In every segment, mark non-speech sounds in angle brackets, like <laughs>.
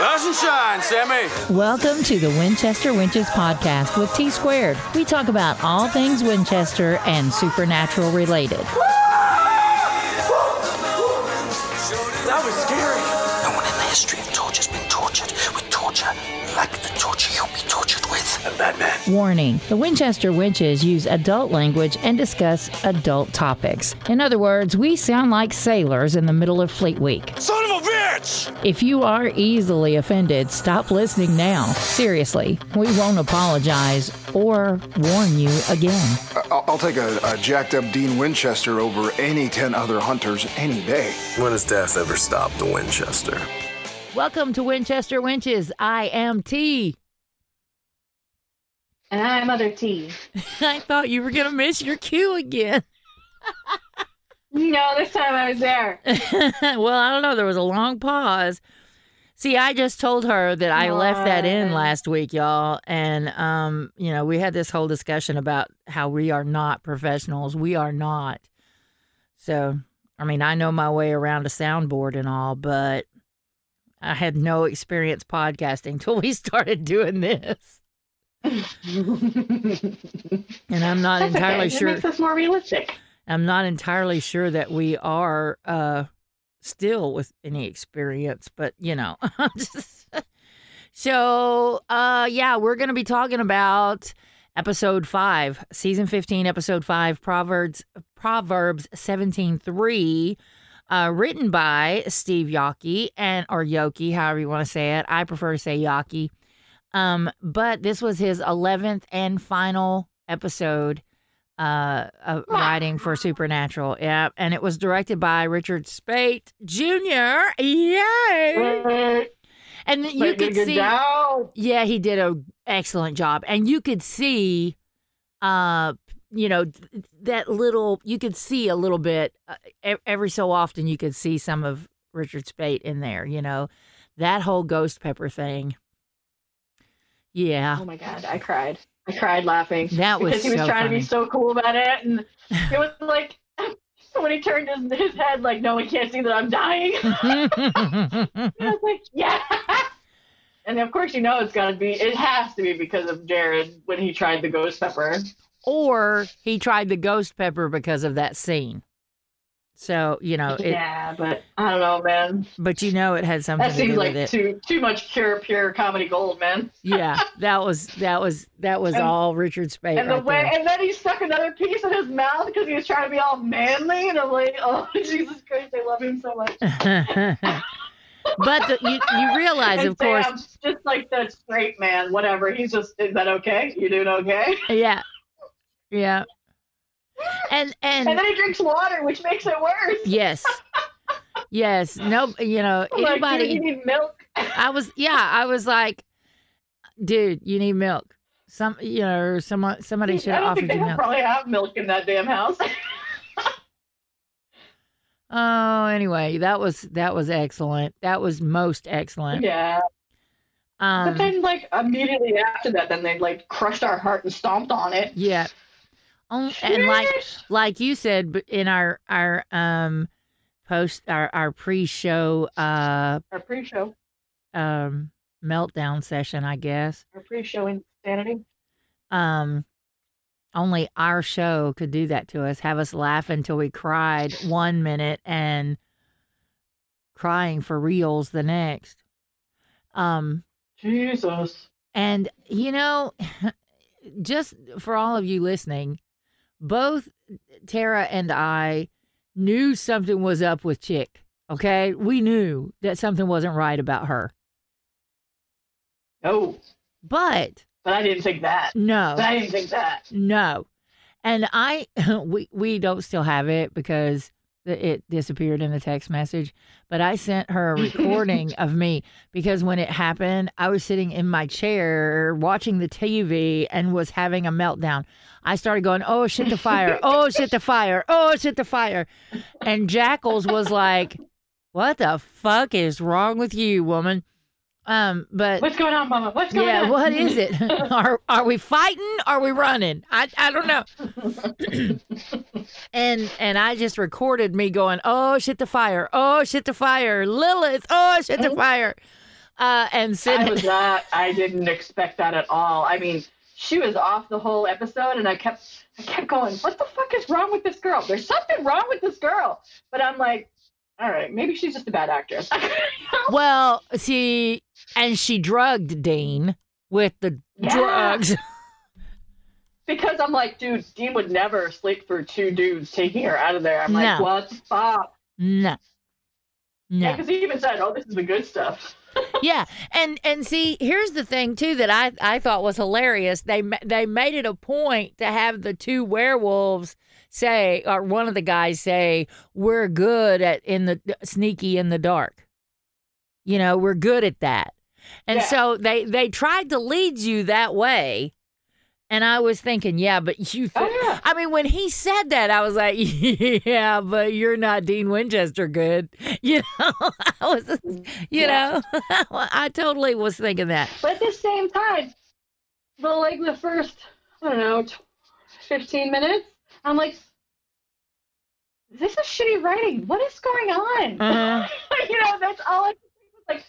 Rise and shine, Sammy. Welcome to the Winchester Wenches podcast with T Squared. We talk about all things Winchester and supernatural related. That was scary. No one in the history of torture has been tortured with torture like the torture you'll be tortured with. I'm Batman. Warning The Winchester Wenches use adult language and discuss adult topics. In other words, we sound like sailors in the middle of Fleet Week. Son of a bitch! If you are easily offended, stop listening now. Seriously, we won't apologize or warn you again. I'll, I'll take a, a jacked up Dean Winchester over any 10 other hunters any day. When has death ever stopped the Winchester? Welcome to Winchester Wenches. I am T. And I'm Mother T. <laughs> I thought you were going to miss your cue again. <laughs> No, this time I was there. <laughs> well, I don't know. There was a long pause. See, I just told her that I left that in last week, y'all. And, um, you know, we had this whole discussion about how we are not professionals. We are not. So, I mean, I know my way around a soundboard and all, but I had no experience podcasting <laughs> till we started doing this. <laughs> And I'm not That's entirely okay. sure. It makes us more realistic. I'm not entirely sure that we are uh still with any experience, but you know. <laughs> <laughs> so uh yeah, we're gonna be talking about episode five, season fifteen, episode five, Proverbs Proverbs seventeen three. Uh, written by Steve Yockey and or Yoki, however you want to say it. I prefer to say Yockey. Um, but this was his eleventh and final episode uh, of writing for Supernatural. Yeah, and it was directed by Richard Speight Jr. Yay! And you could see, down. yeah, he did a excellent job, and you could see, uh, you know, that little. You could see a little bit uh, every so often. You could see some of Richard Speight in there. You know, that whole ghost pepper thing. Yeah, Oh my god, I cried. I cried laughing. That was because he was so trying to be so cool about it, and <laughs> it was like <laughs> when he turned his, his head, like, no one can't see that I'm dying. <laughs> I was like, yeah. And of course, you know it's gotta be. It has to be because of Jared when he tried the ghost pepper. or he tried the ghost pepper because of that scene. So you know, it, yeah, but I don't know, man. but you know, it had something That to do seems with like it. too too much pure pure comedy gold, man. yeah, <laughs> that was that was that was And- all Richard Speight And the way, there. and then he stuck another piece in his mouth because he was trying to be all manly, and I'm like, oh <laughs> Jesus Christ, I love him so much. <laughs> but the, you you realize, and of course, Sam's just like the straight man, whatever. He's just, is that okay? You doing okay? yeah, yeah, and and, And then he drinks water, which makes it worse. yes, yes, no, you know, like, anybody. dude, you need milk. <laughs> I was yeah, I was like, dude, you need milk. Some you know, someone somebody should have offered you milk. probably have milk in that damn house. <laughs> Oh, anyway, that was that was excellent. That was most excellent. yeah. But Um, then, like, immediately after that, then they, like, crushed our heart and stomped on it. yeah. And like like you said in our our um post our our pre-show uh Our pre show. um meltdown session, I guess. Our pre show insanity. Um only our show could do that to us, have us laugh until we cried one minute and crying for reals the next. Um Jesus. And, you know, <laughs> just for all of you listening, both Tara and I knew something was up with Chick. Okay. We knew that something wasn't right about her. No. But But I didn't think that. no, But I didn't think that. no. And I, <laughs> we, we don't still have it because it disappeared in the text message. But I sent her a recording <laughs> of me because when it happened, I was sitting in my chair watching the TV and was having a meltdown. I started going, "Oh shit, the fire! Oh shit, the fire! Oh shit, the fire!" And Jackals was like, "What the fuck is wrong with you, woman?" Um, but What's going on, Mama? What's going yeah, on? what is it? <laughs> <laughs> are are we fighting? Are we running? I I don't know. <clears throat> and and I just recorded me going, "Oh shit, the fire! Oh shit, the fire! Lilith! Oh shit, the fire!" Uh, and I Cindy, was <laughs> not. I didn't expect that at all. I mean, she was off the whole episode, and I kept, I kept going. What the fuck is wrong with this girl? There's something wrong with this girl. But I'm like, all right, maybe she's just a bad actress. well, see, and she drugged Dean with the Yeah. drugs. <laughs> because I'm like, dude, Dean would never sleep through two dudes taking her out of there. I'm like, No. what the fuck? No. No. Because he even said, oh, this is the good stuff. <laughs> yeah, and and see, here's the thing too that I I thought was hilarious. They they made it a point to have the two werewolves say, or one of the guys say, "We're good at in the sneaky in the dark." You know, we're good at that, and Yeah. so they they tried to lead you that way. And I was thinking, yeah, but <laughs> you. Th- Oh, yeah. I mean, when he said that, I was like, <laughs> yeah, but you're not Dean Winchester good. <laughs> You know, I was, you Yeah. know, I totally was thinking that. But at the same time, the like the first, I don't know, tw- 15 minutes, I'm like, this is shitty writing. What is going on? Uh-huh. you know, that's all I like,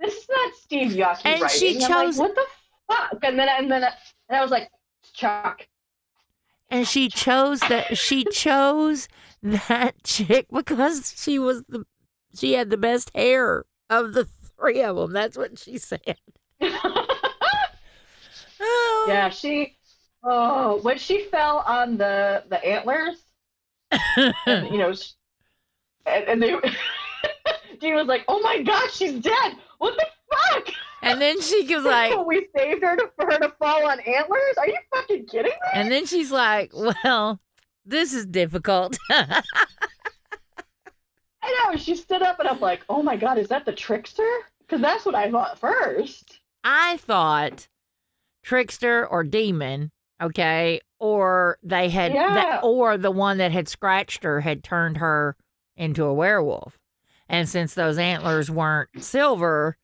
this is not Steve Yockey And writing. she chose- like, what the fuck? And then, and then, and I was like, Chuck. And she chose that, she chose that <laughs> chick because she was the, she had the best hair of the three of them. That's what she said. <laughs> Oh. yeah, she. Oh, when she fell on the the antlers, and, you know, <laughs> and, and they, Dean was like, "Oh my God, she's dead! What the fuck?" And then she was <laughs> like, "We saved her to, for her to fall on antlers? Are you fucking kidding me?" and then she's like, well, this is difficult. <laughs> I know. She stood up, and I'm like, "Oh my God, is that the trickster?" Because that's what I thought first. I thought trickster or demon, okay, or they had, Yeah. that, or the one that had scratched her had turned her into a werewolf. And since those antlers weren't silver,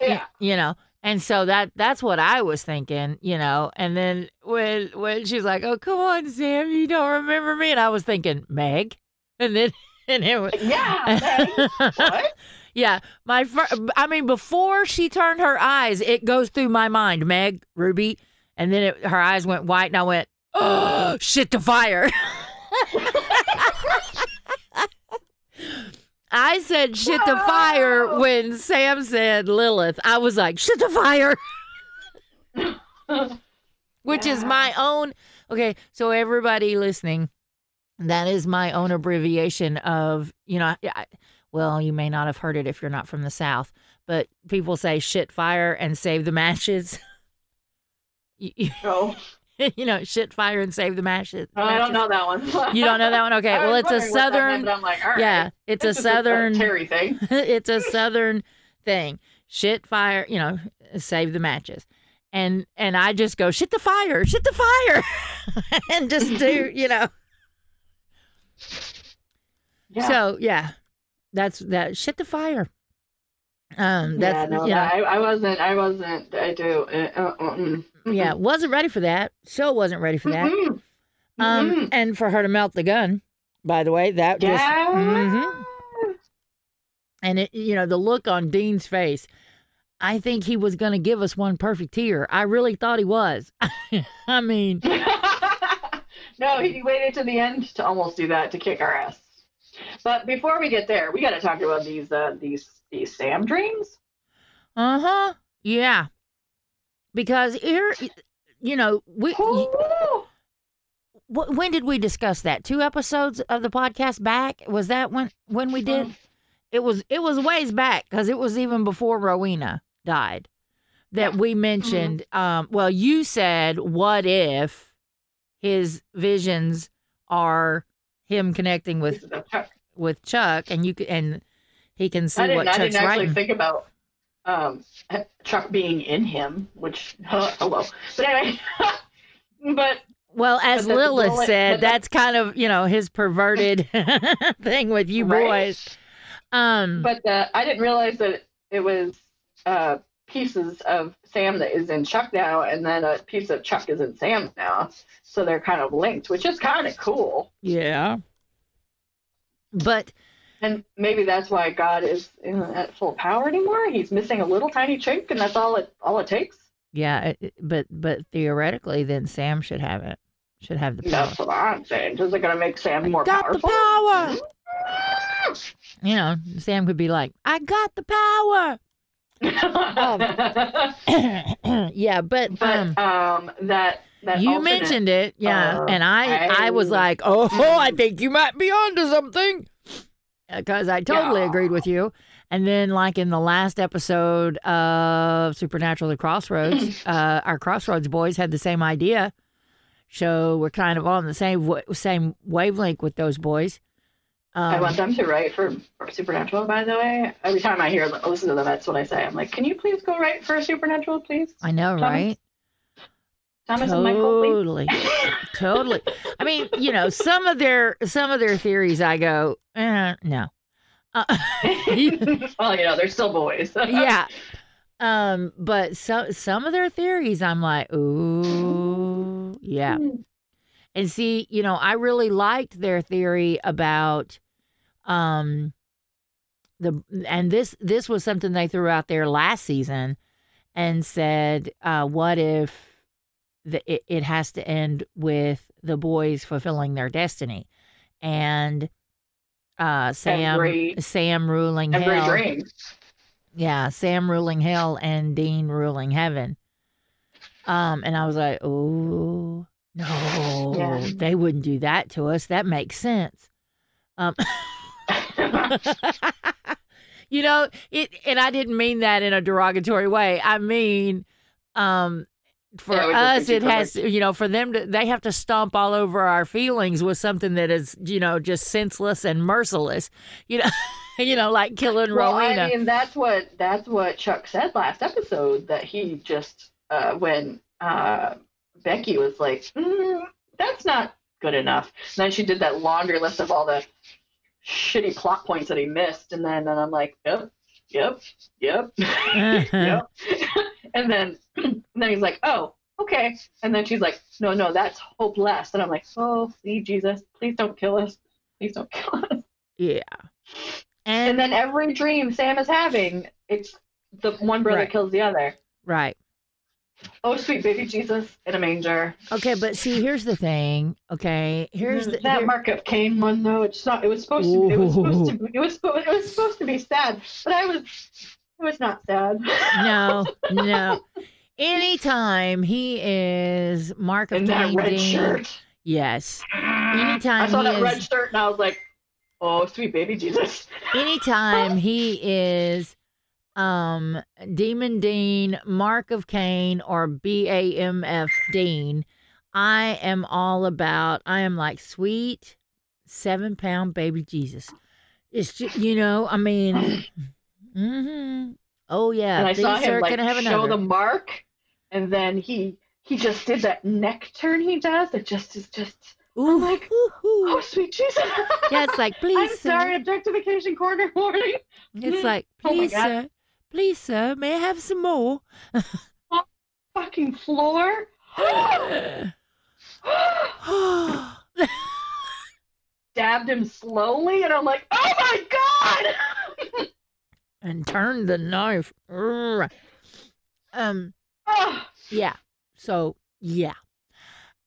Yeah. you know, and so that that's what I was thinking, you know. And then when when she's like, "Oh, come on, Sam, you don't remember me," and I was thinking Meg, and then <laughs> and it was. Yeah. Meg. what? <laughs> Yeah, my fir- I mean, before she turned her eyes, it goes through my mind, Meg, Ruby, and then it, her eyes went white, and I went, "Oh, shit, the fire!" <laughs> I said "shit the fire" when Sam said Lilith. I was like, "Shit the fire," <laughs> which is my own. Okay, so everybody listening, that is my own abbreviation of you know. I, well, you may not have heard it if you're not from the South, but people say shit fire and save the matches. <laughs> you, you- <laughs> you know, shit fire and save the matches. Oh, I don't know that one. <laughs> You don't know that one? Okay. Well, it's a wondering what that southern. like, all right. Yeah, it's a southern. Terry thing. <laughs> it's a southern thing. Shit fire, you know, save the matches. And and I just go shit the fire, shit the fire, and just do you know. Yeah. So yeah, that's that shit the fire. Um, yeah, no, you know, I, I wasn't. I wasn't. I do. Uh, uh, mm, mm, yeah, wasn't ready for that. Show wasn't ready for that. mm, Um, mm. and for her to melt the gun, by the way, that just yeah. Mhm. and it, you know, the look on Dean's face. I think he was going to give us one perfect here. I really thought he was. <laughs> I mean, <laughs> no, he waited to the end to almost do that to kick our ass. But before we get there, we got to talk about these uh, these these Sam dreams. uh huh, yeah, because here, you know, we. Ooh. when did we discuss that? Two episodes of the podcast back? Was that when when we did? It was it was ways back because it was even before Rowena died that we mentioned. Um, well, you said, "What if his visions are him connecting with with Chuck, and you and he can see I what I Chuck's didn't actually writing." think about um, Chuck being in him, which <laughs> hello. But anyway, <laughs> but well, as but Lilith bullet- said, the- that's kind of you know his perverted <laughs> thing with you Right. boys. Um, but uh, I didn't realize that it was uh, pieces of Sam that is in Chuck now, and then a piece of Chuck is in Sam now. So they're kind of linked, which is kind of cool. Yeah. But And maybe that's why God is isn't at full power anymore. He's missing a little tiny chink, and that's all it all it takes. Yeah, it- it- but but theoretically, then Sam should have it. Should have the power. That's what I'm saying. Is it going to make Sam more got powerful? the power. You know, Sam could be like, "I got the power." <laughs> yeah, but, but um, um, that that you alternate- mentioned it, yeah, uh, and I I was like, "Oh, <laughs> I think you might be onto something," because I totally Yeah. agreed with you. And then, like in the last episode of Supernatural: The Crossroads, <laughs> uh, our Crossroads boys had the same idea. So we're kind of on the same same wavelength with those boys. Um, I want them to write for, Supernatural. By the way, every time I hear listen to them, that's what I say. I'm like, can you please go write for Supernatural, please? I know, Thomas, right? Thomas and Michael. Totally, totally. I mean, you know, some of their some of their theories, I go, eh, no. Uh, <laughs> well, you know, they're still boys. <laughs> yeah. Um, but some some of their theories, I'm like, ooh, yeah. And see, you know, I really liked their theory about um the and this this was something they threw out there last season and said, uh, what if the it, it has to end with the boys fulfilling their destiny and uh Sam Every- Sam ruling Every hell. dream. Yeah, Sam ruling hell and Dean ruling heaven. Um, and I was like, oh no, Yeah. they wouldn't do that to us. That makes sense. Um, <laughs> you know, it, and I didn't mean that in a derogatory way. I mean, um, for Yeah, it would just us, it has, to, you know, for them to, they have to stomp all over our feelings with something that is, you know, just senseless and merciless. You know, <laughs> you know, like killing well, Rowena. I mean, that's what that's what Chuck said last episode. That he just uh, when uh, Becky was like, mm, "That's not good enough." And then she did that laundry list of all the shitty plot points that he missed, and then and I'm like, "Yep, yep, yep, <laughs> yep." <laughs> and then and <clears throat> then he's like, "Oh, okay." And then she's like, "No, no, that's hopeless." And I'm like, "Oh, see, Jesus, please don't kill us. Please don't kill us." Yeah. And And, then every dream Sam is having, it's the one brother Right. kills the other. right. Oh, sweet baby Jesus in a manger. Okay, but see, here's the thing. Okay, here's mm, the that here- Mark of Cain one though. It's not. It was supposed to. Be, it was supposed to. Be, it was. It was supposed to be sad, but I was. It was not sad. no, no. <laughs> Anytime he is Mark of that Cain red Dean, shirt. yes. <gasps> I saw that is, red shirt and I was like, "Oh, sweet baby Jesus." anytime he is um Demon Dean, Mark of Cain, or B A M F Dean, I am all about I am like sweet seven pound baby Jesus. It's just you know, I mean <clears throat> hmm Oh yeah. and I these saw him like have show another. the mark, and then he he just did that neck turn he does. That just is just. Ooh, like, ooh, ooh. Oh, sweet Jesus. Yeah, it's like, <laughs> please, I'm sir. sorry, objectification corner warning. It's like, <laughs> Oh please, God. sir, please, sir, may I have some more? Fucking floor. <gasps> Stabbed him slowly, and I'm like, oh my god! <laughs> and turn the knife. Um, Ah, <sighs> yeah. So yeah.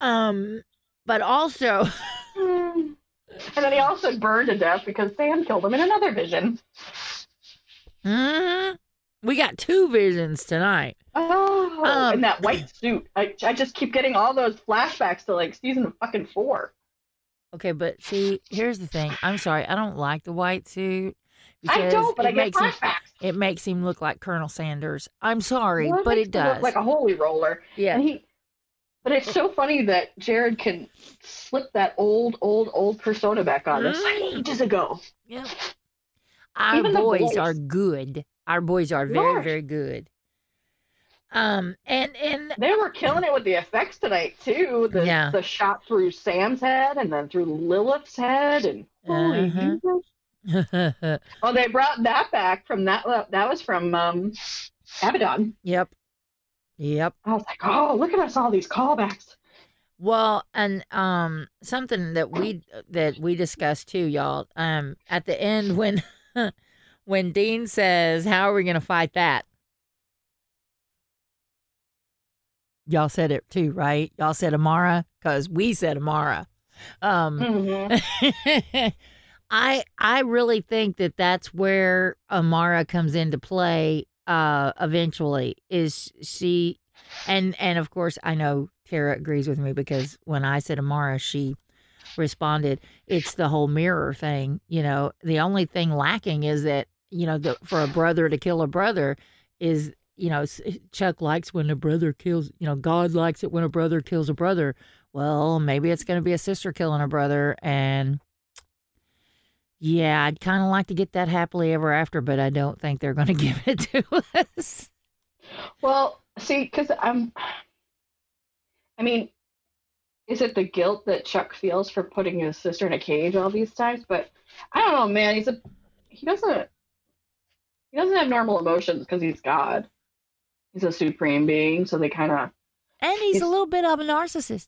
Um, but also, <laughs> mm. and then he also burned to death because Sam killed him in another vision. mhm, we got two visions tonight. Oh, Um, in that white suit. I, I just keep getting all those flashbacks to like season fucking four. Okay, but see, here's the thing. I'm sorry, I don't like the white suit. I because don't, but it I get makes him, it makes him look like Colonel Sanders. I'm sorry, Well, but it him look does. like a holy roller. yeah. And he, but it's so funny that Jared can slip that old, old, old persona back on us like Mm. ages ago. Yep. Our Even boys are good. Our boys are very, Gosh. very good. Um, and and They were killing it with the effects tonight too. The Yeah. the shot through Sam's head and then through Lilith's head and holy Uh-huh. Jesus. <laughs> Oh, they brought that back from that. That was from um, Abaddon. yep, yep. I was like, oh, look at us, all these callbacks. Well, and um, something that we that we discussed too, y'all. Um, at the end when <laughs> when Dean says, "How are we going to fight that?" Y'all said it too, right? Y'all said Amara because we said Amara. Um, Mhm. <laughs> I I really think that that's where Amara comes into play. Uh, eventually, is she, and and of course I know Tara agrees with me because when I said Amara, she responded, "It's the whole mirror thing." You know, the only thing lacking is that you know the, for a brother to kill a brother is you know eh, Chuck likes when a brother kills. You know, God likes it when a brother kills a brother. Well, maybe it's going to be a sister killing a brother, and yeah, I'd kind of like to get that happily ever after, but I don't think they're going <laughs> to give it to us. Well, see, because I'm. I mean, is it the guilt that Chuck feels for putting his sister in a cage all these times? But I don't know, man. He's a. He doesn't. He doesn't have normal emotions because he's God. He's a supreme being, so they kind of And he's a little bit of a narcissist.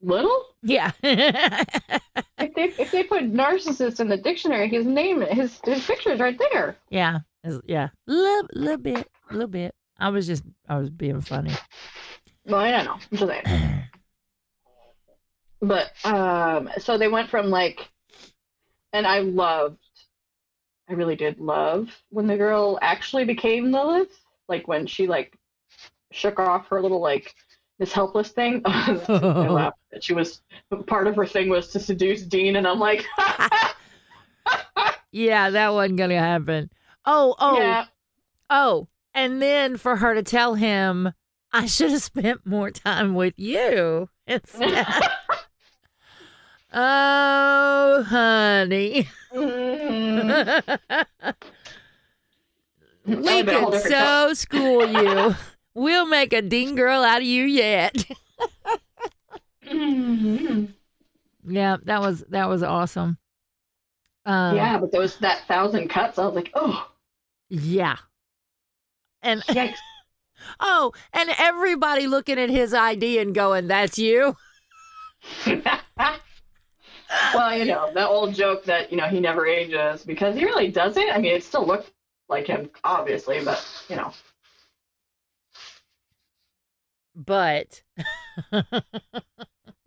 little. Yeah. <laughs> If they if they put narcissist in the dictionary, his name, his his picture is right there. yeah. Yeah. Little, little bit. little bit. I was just, I was being funny. Well, I don't know. I'm just saying. <clears throat> But um, so they went from like, and I loved, I really did love when the girl actually became Lilith, like when she like shook off her little like this helpless thing. <laughs> I laughed that she was part of her thing was to seduce Dean, and I'm like, <laughs> Yeah, that wasn't going to happen. Oh, oh, yeah, oh. And then for her to tell him, I should have spent more time with you <laughs> instead. oh, honey. <laughs> Mhm. we That'd been a whole could different co- so school you. <laughs> We'll make a dean girl out of you yet. <laughs> Mhm. yeah, that was that was awesome. Um, yeah, but those that thousand cuts, I was like, oh, yeah. And yikes. oh, and everybody looking at his ID and going, "That's you." Well, you know, that old joke that, you know, he never ages because he really doesn't. I mean, it still looks like him, obviously, but, you know. But <laughs>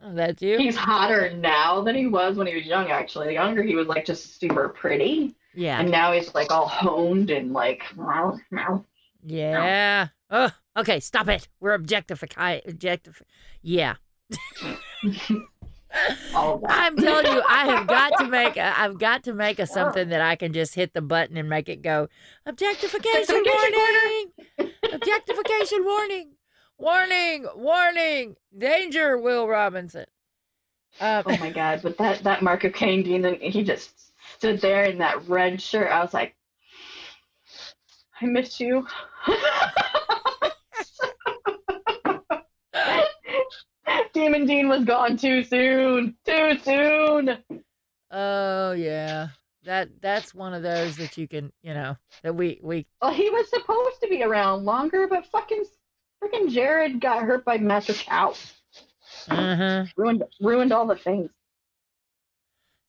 that's you. He's hotter now than he was when he was young, actually. The younger he was like just super pretty. Yeah, And now he's like all honed and like, meow, meow. yeah. Oh, okay. Stop it. We're objectifying. Objectif. Yeah. <laughs> all of that. I'm telling you, I have got to make. <laughs> A, I've got to make a something that I can just hit the button and make it go. Objectification warning. Objectification warning. Warning. Warning. Danger. Will Robinson. Um, oh my God. But that, that Mark of Cain Dean, and he just stood there in that red shirt. I was like, I miss you. <laughs> Demon Dean was gone too soon. Too soon. oh yeah. That that's one of those that you can you know that we we Well, he was supposed to be around longer, but fucking freaking Jared got hurt by Master Tao. uh-huh. Ruined ruined all the things.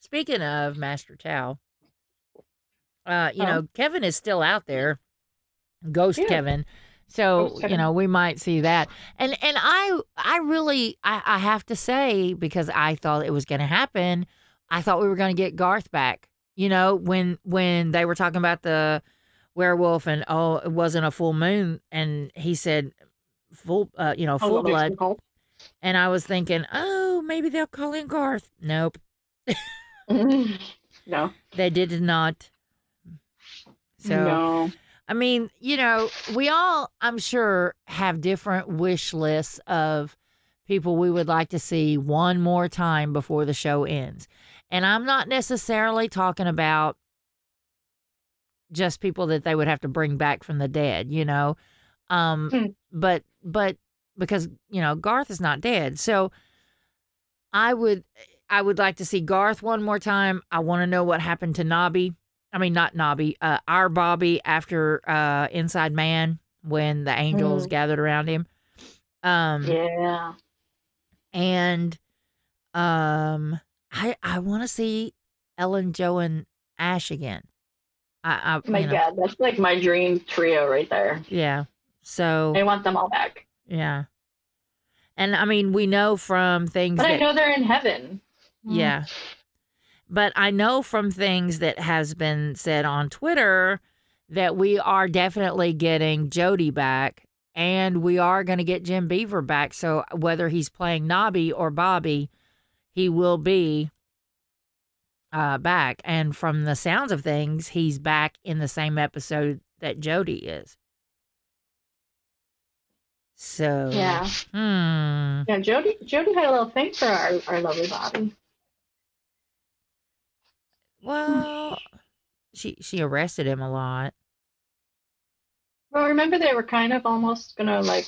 Speaking of Master Tao, uh, you Oh. know, Kevin is still out there, Ghost. Kevin. So, you know, we might see that. And and I I really I, I have to say, because I thought it was gonna happen, I thought we were gonna get Garth back. You know, when when they were talking about the werewolf and oh, it wasn't a full moon and he said full uh, you know, Oh, full blood. And I was thinking, oh, maybe they'll call in Garth. Nope. <laughs> no. They did not. <laughs> So no. I mean, you know, we all, I'm sure, have different wish lists of people we would like to see one more time before the show ends. And I'm not necessarily talking about just people that they would have to bring back from the dead, you know. Um Hmm. but but because, you know, Garth is not dead. So I would I would like to see Garth one more time. I want to know what happened to Nobby. I mean, not Nobby, uh, our Bobby after uh, Inside Man when the angels Mm. gathered around him. Um, Yeah. and um, I I want to see Ellen, Jo, and Ash again. I, I My you know, God, that's like my dream trio right there. yeah. So I want them all back. yeah, and I mean we know from things But I know they're in heaven. Yeah. But I know from things that has been said on Twitter that we are definitely getting Jody back and we are going to get Jim Beaver back. So whether he's playing Nobby or Bobby, he will be uh, back. And from the sounds of things, he's back in the same episode that Jody is. So Yeah. hmm. Yeah, Jody Jody had a little thing for our, our lovely Bobby. Well, <laughs> she she arrested him a lot. Well, remember they were kind of almost gonna like,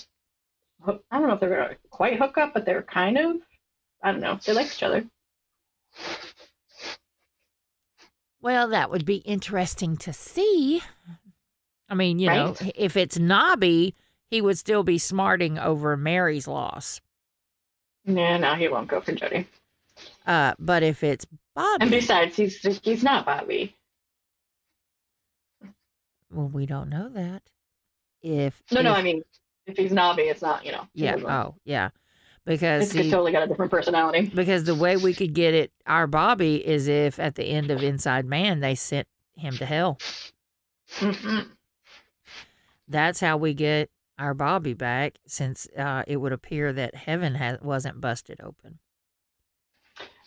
hook, I don't know if they were gonna quite hook up, but they were kind of. I don't know. They like each other. Well, that would be interesting to see. I mean, you know, if it's Nobby, he would still be smarting over Mary's loss. Yeah, no, he won't go for Jody. Uh, but if it's And besides, he's he's not Bobby. well, we don't know that. If No, no, I mean, if he's Nobby, it's not. You know. yeah, oh yeah, because It's see, totally got a different personality. because the way we could get it, our Bobby, is if at the end of Inside Man they sent him to hell. That's how we get our Bobby back, since uh, it would appear that heaven has wasn't busted open.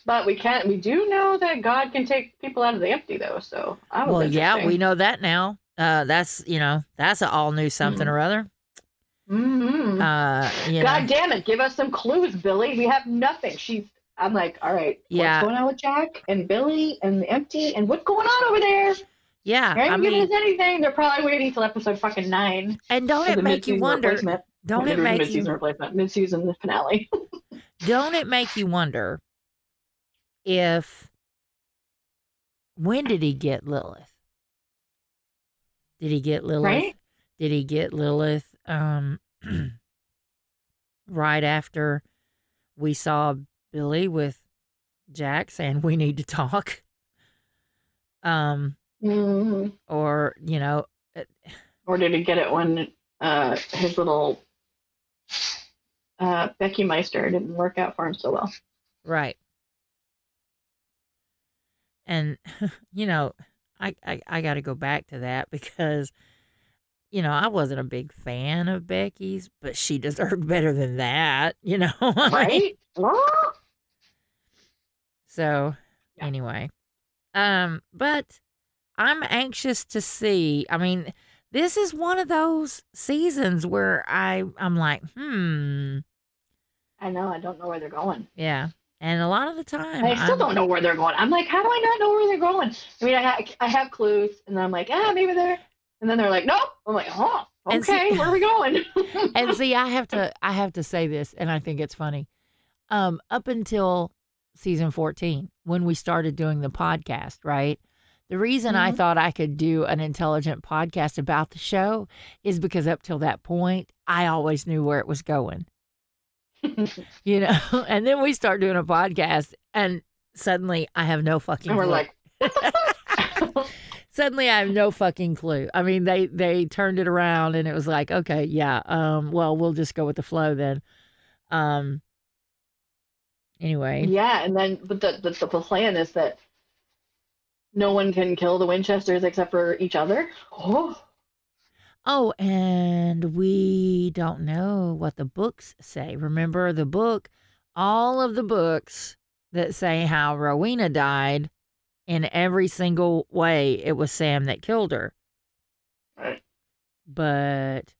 But we can't. We do know that God can take people out of the empty, though. So that Well, yeah, we know that now. Uh, that's you know that's a all new something Mhm. or other. Mhm. Uh, you God know, damn it! Give us some clues, Billy. We have nothing. She's. I'm like, all right. Yeah. What's going on with Jack and Billy and the empty and what's going on over there? yeah. They I haven't given mean, us anything. They're probably waiting till episode fucking nine. and don't it make you wonder? Don't it make mid-season you? replacement? Mid-season finale. <laughs> Don't it make you wonder if when did he get Lilith? Did he get Lilith? Right? Did he get Lilith? Um, <clears throat> right after we saw Billy with Jack saying we need to talk. Um, Mhm. or you know, uh, Or did he get it when uh, his little uh, Becky Meister didn't work out for him so well? right. And <laughs> you know, I I, I got to go back to that because you know I wasn't a big fan of Becky's, but she <laughs> deserved better than that. You know, <laughs> Right? So Yeah. anyway, um, but I'm anxious to see. I mean, this is one of those seasons where I I'm like, hmm, I know. I don't know where they're going. yeah. And a lot of the time, I still I'm- don't know where they're going. I'm like, how do I not know where they're going? I mean, I, ha- I have clues, and then I'm like, ah, maybe they're, and then they're like, nope. I'm like, oh, And see- okay, where are we going? <laughs> and see, I have to <laughs> I have to say this, and I think it's funny. Um, up until season 14, when we started doing the podcast, right? The reason I Mhm. thought I could do an intelligent podcast about the show is because up till that point, I always knew where it was going. <laughs> You know, <laughs> and then we start doing a podcast, and suddenly I have no fucking. and we're clue. like, <laughs> suddenly I have no fucking clue. I mean, they they turned it around, and it was like, okay, yeah, um, well, we'll just go with the flow then. Um. Anyway, yeah, and then, but the, the the plan is that no one can kill the Winchesters except for each other. <gasps> Oh, Oh, and we don't know what the books say. Remember the book, all of the books that say how Rowena died, in every single way, it was Sam that killed her. Right. But,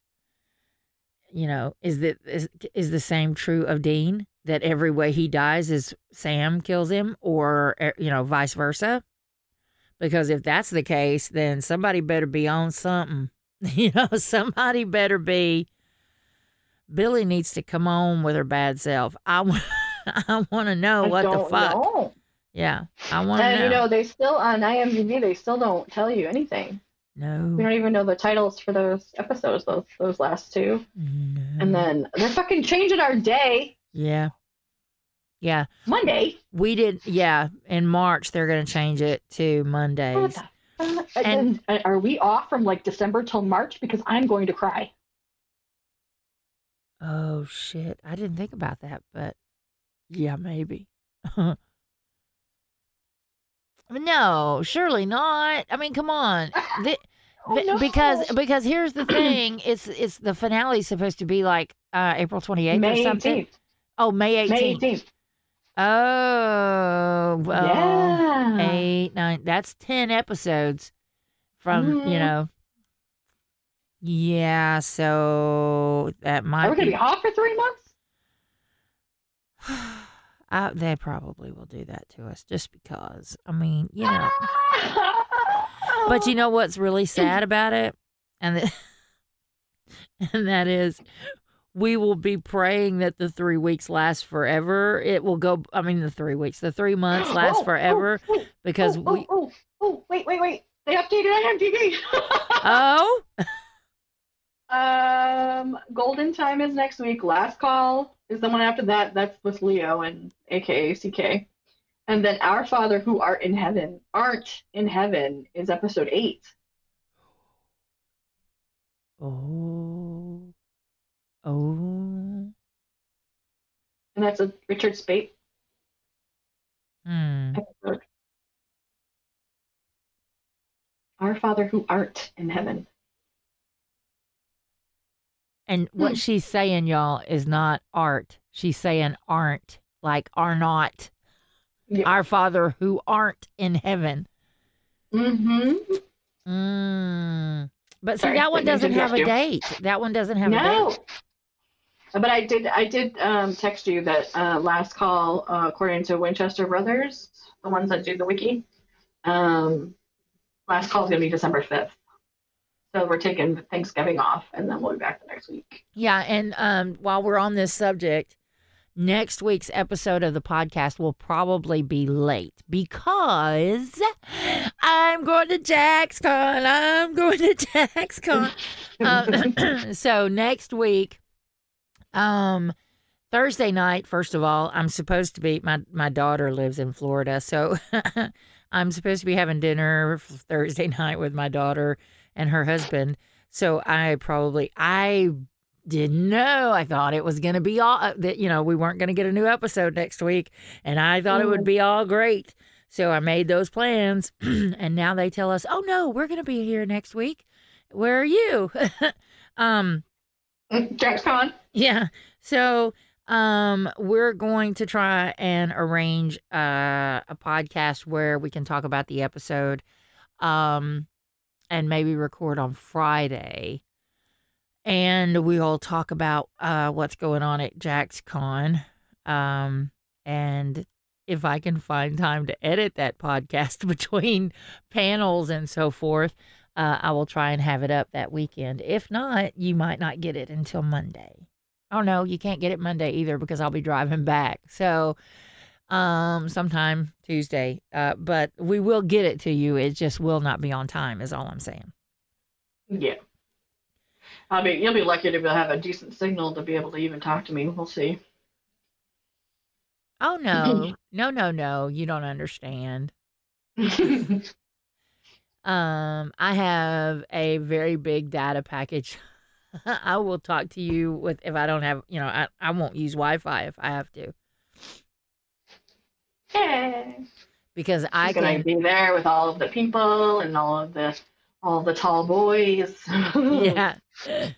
you know, is that is, is the same true of Dean? That every way he dies is Sam kills him, or eh, you know, vice versa? Because if that's the case, then somebody better be on something. <laughs> You know, somebody better be. Billy needs to come on with her bad self. I, w- <laughs> I want to know I what the fuck. know. Yeah, I want to And know. you know, they still on IMDb, they still don't tell you anything. No. We don't even know the titles for those episodes, those those last two. no. And then they're fucking changing our day. yeah, Yeah, Monday. we did. Yeah, in March they're going to change it to What Mondays. the- uh, And- and are we off from like December till March? Because I'm going to cry. Oh shit! I didn't think about that, but yeah, maybe. <laughs> no, surely not. I mean, come on. <laughs> The- Oh, no. Because because here's the thing: <clears throat> it's it's the finale's supposed to be like uh, April twenty eighth or something. 18th. Oh, May May eighteenth. 18th. Oh, well, yeah. eight, nine. That's ten episodes from you Mhm. know. Yeah, so that might Are we going to be. be off for three months? <sighs> uh, they probably will do that to us just because. I mean, you know. But you know what's really <laughs> sad about it, and the, <laughs> and that is, we will be praying that the three weeks last forever. It will go. I mean, the three weeks, the three months <gasps> last Oh, forever oh, oh, because oh, we. Oh, oh, oh, wait, wait, wait. They updated <laughs> IMDb. Oh, um, Golden Time is next week. Last Call is the one after that. That's with Leo and AKA CK. And then Our Father Who Art in Heaven, Art in Heaven is episode eight. oh, oh. And that's a Richard Speight Hmm. episode. Our Father Who Art in Heaven. And Hmm. what she's saying, y'all, is not art. She's saying aren't, like are not. Yeah. Our Father who aren't in heaven. Mm-hmm. Mm. But see, Sorry, that one doesn't have a interrupt date. That one doesn't have a No. date. But I did I did um, text you that uh, last call, uh, according to Winchester Brothers, the ones that do the wiki, um, last call is going to be December 5th. So we're taking Thanksgiving off and then we'll be back the next week. Yeah, and um, while we're on this subject, next week's episode of the podcast will probably be late because I'm going to JaxCon. I'm going to JaxCon. um, <coughs> so next week, um, Thursday night. First of all, I'm supposed to be my my daughter lives in Florida, so <laughs> I'm supposed to be having dinner Thursday <laughs> night with my daughter and her husband. So I probably I didn't know. I thought it was going to be all uh, that you know we weren't going to get a new episode next week, and I thought it would be all great. So I made those plans, <clears throat> and now they tell us, "Oh no, we're going to be here next week. Where are you?" <laughs> um, JaxCon. yeah. So um we're going to try and arrange uh, a podcast where we can talk about the episode um and maybe record on Friday. And we'll talk about uh what's going on at JaxCon. Um and if I can find time to edit that podcast <laughs> between panels and so forth, uh, I will try and have it up that weekend. If not, you might not get it until Monday. Oh no, you can't get it Monday either because I'll be driving back. So, um, sometime Tuesday. Uh, but we will get it to you. It just will not be on time. Is all I'm saying. Yeah. I mean, you'll be lucky to have a decent signal to be able to even talk to me. We'll see. Oh no, no, no, no. You don't understand. <laughs> Um, I have a very big data package. <laughs> I will talk to you with if I don't have, you know, I, I won't use Wi-Fi if I have to Yay. because I He's can. be there with all of the people and all of the all the tall boys. <laughs> Yeah, <laughs>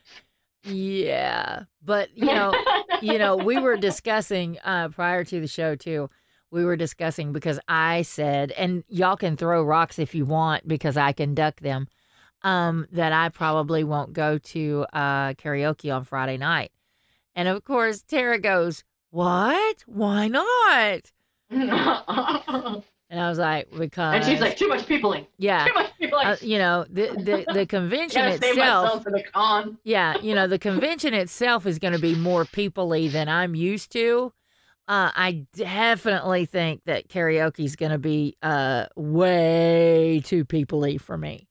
yeah. But you know, you know, we were discussing uh, prior to the show too. We were discussing because I said, and y'all can throw rocks if you want because I can duck them. Um, that I probably won't go to uh, karaoke on Friday night, and of course Tara goes, "What? Why not?" <laughs> And I was like, "Because." and she's like, too much peopling. "Yeah." Too much peopling. Uh, you know the the the <laughs> convention itself for the con. yeah, you know, the <laughs> convention itself is going to be more people-y than I'm used to. Uh, I definitely think that karaoke is going to be uh, way too people-y for me.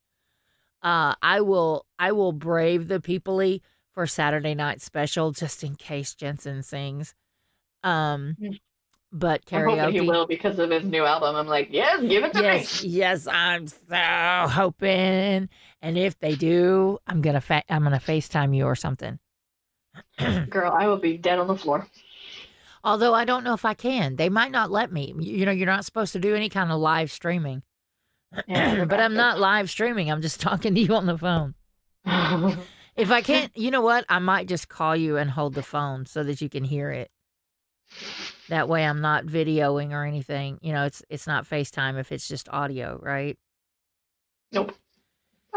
Uh, I will I will brave the people-y for Saturday night special just in case Jensen sings. Um, Mm. but hoping he will because of his new album. I'm like, yes, give it to Yes, me. yes, I'm so hoping. And if they do, I'm gonna fa- I'm gonna FaceTime you or something. <clears throat> Girl, I will be dead on the floor. Although I don't know if I can. They might not let me. You know, you're not supposed to do any kind of live streaming. Yeah, but I'm not live streaming. I'm just <laughs> talking to you on the phone. If I can't, you know what? I might just call you and hold the phone so that you can hear it. That way I'm not videoing or anything. You know, it's it's not FaceTime if it's just audio, right? nope.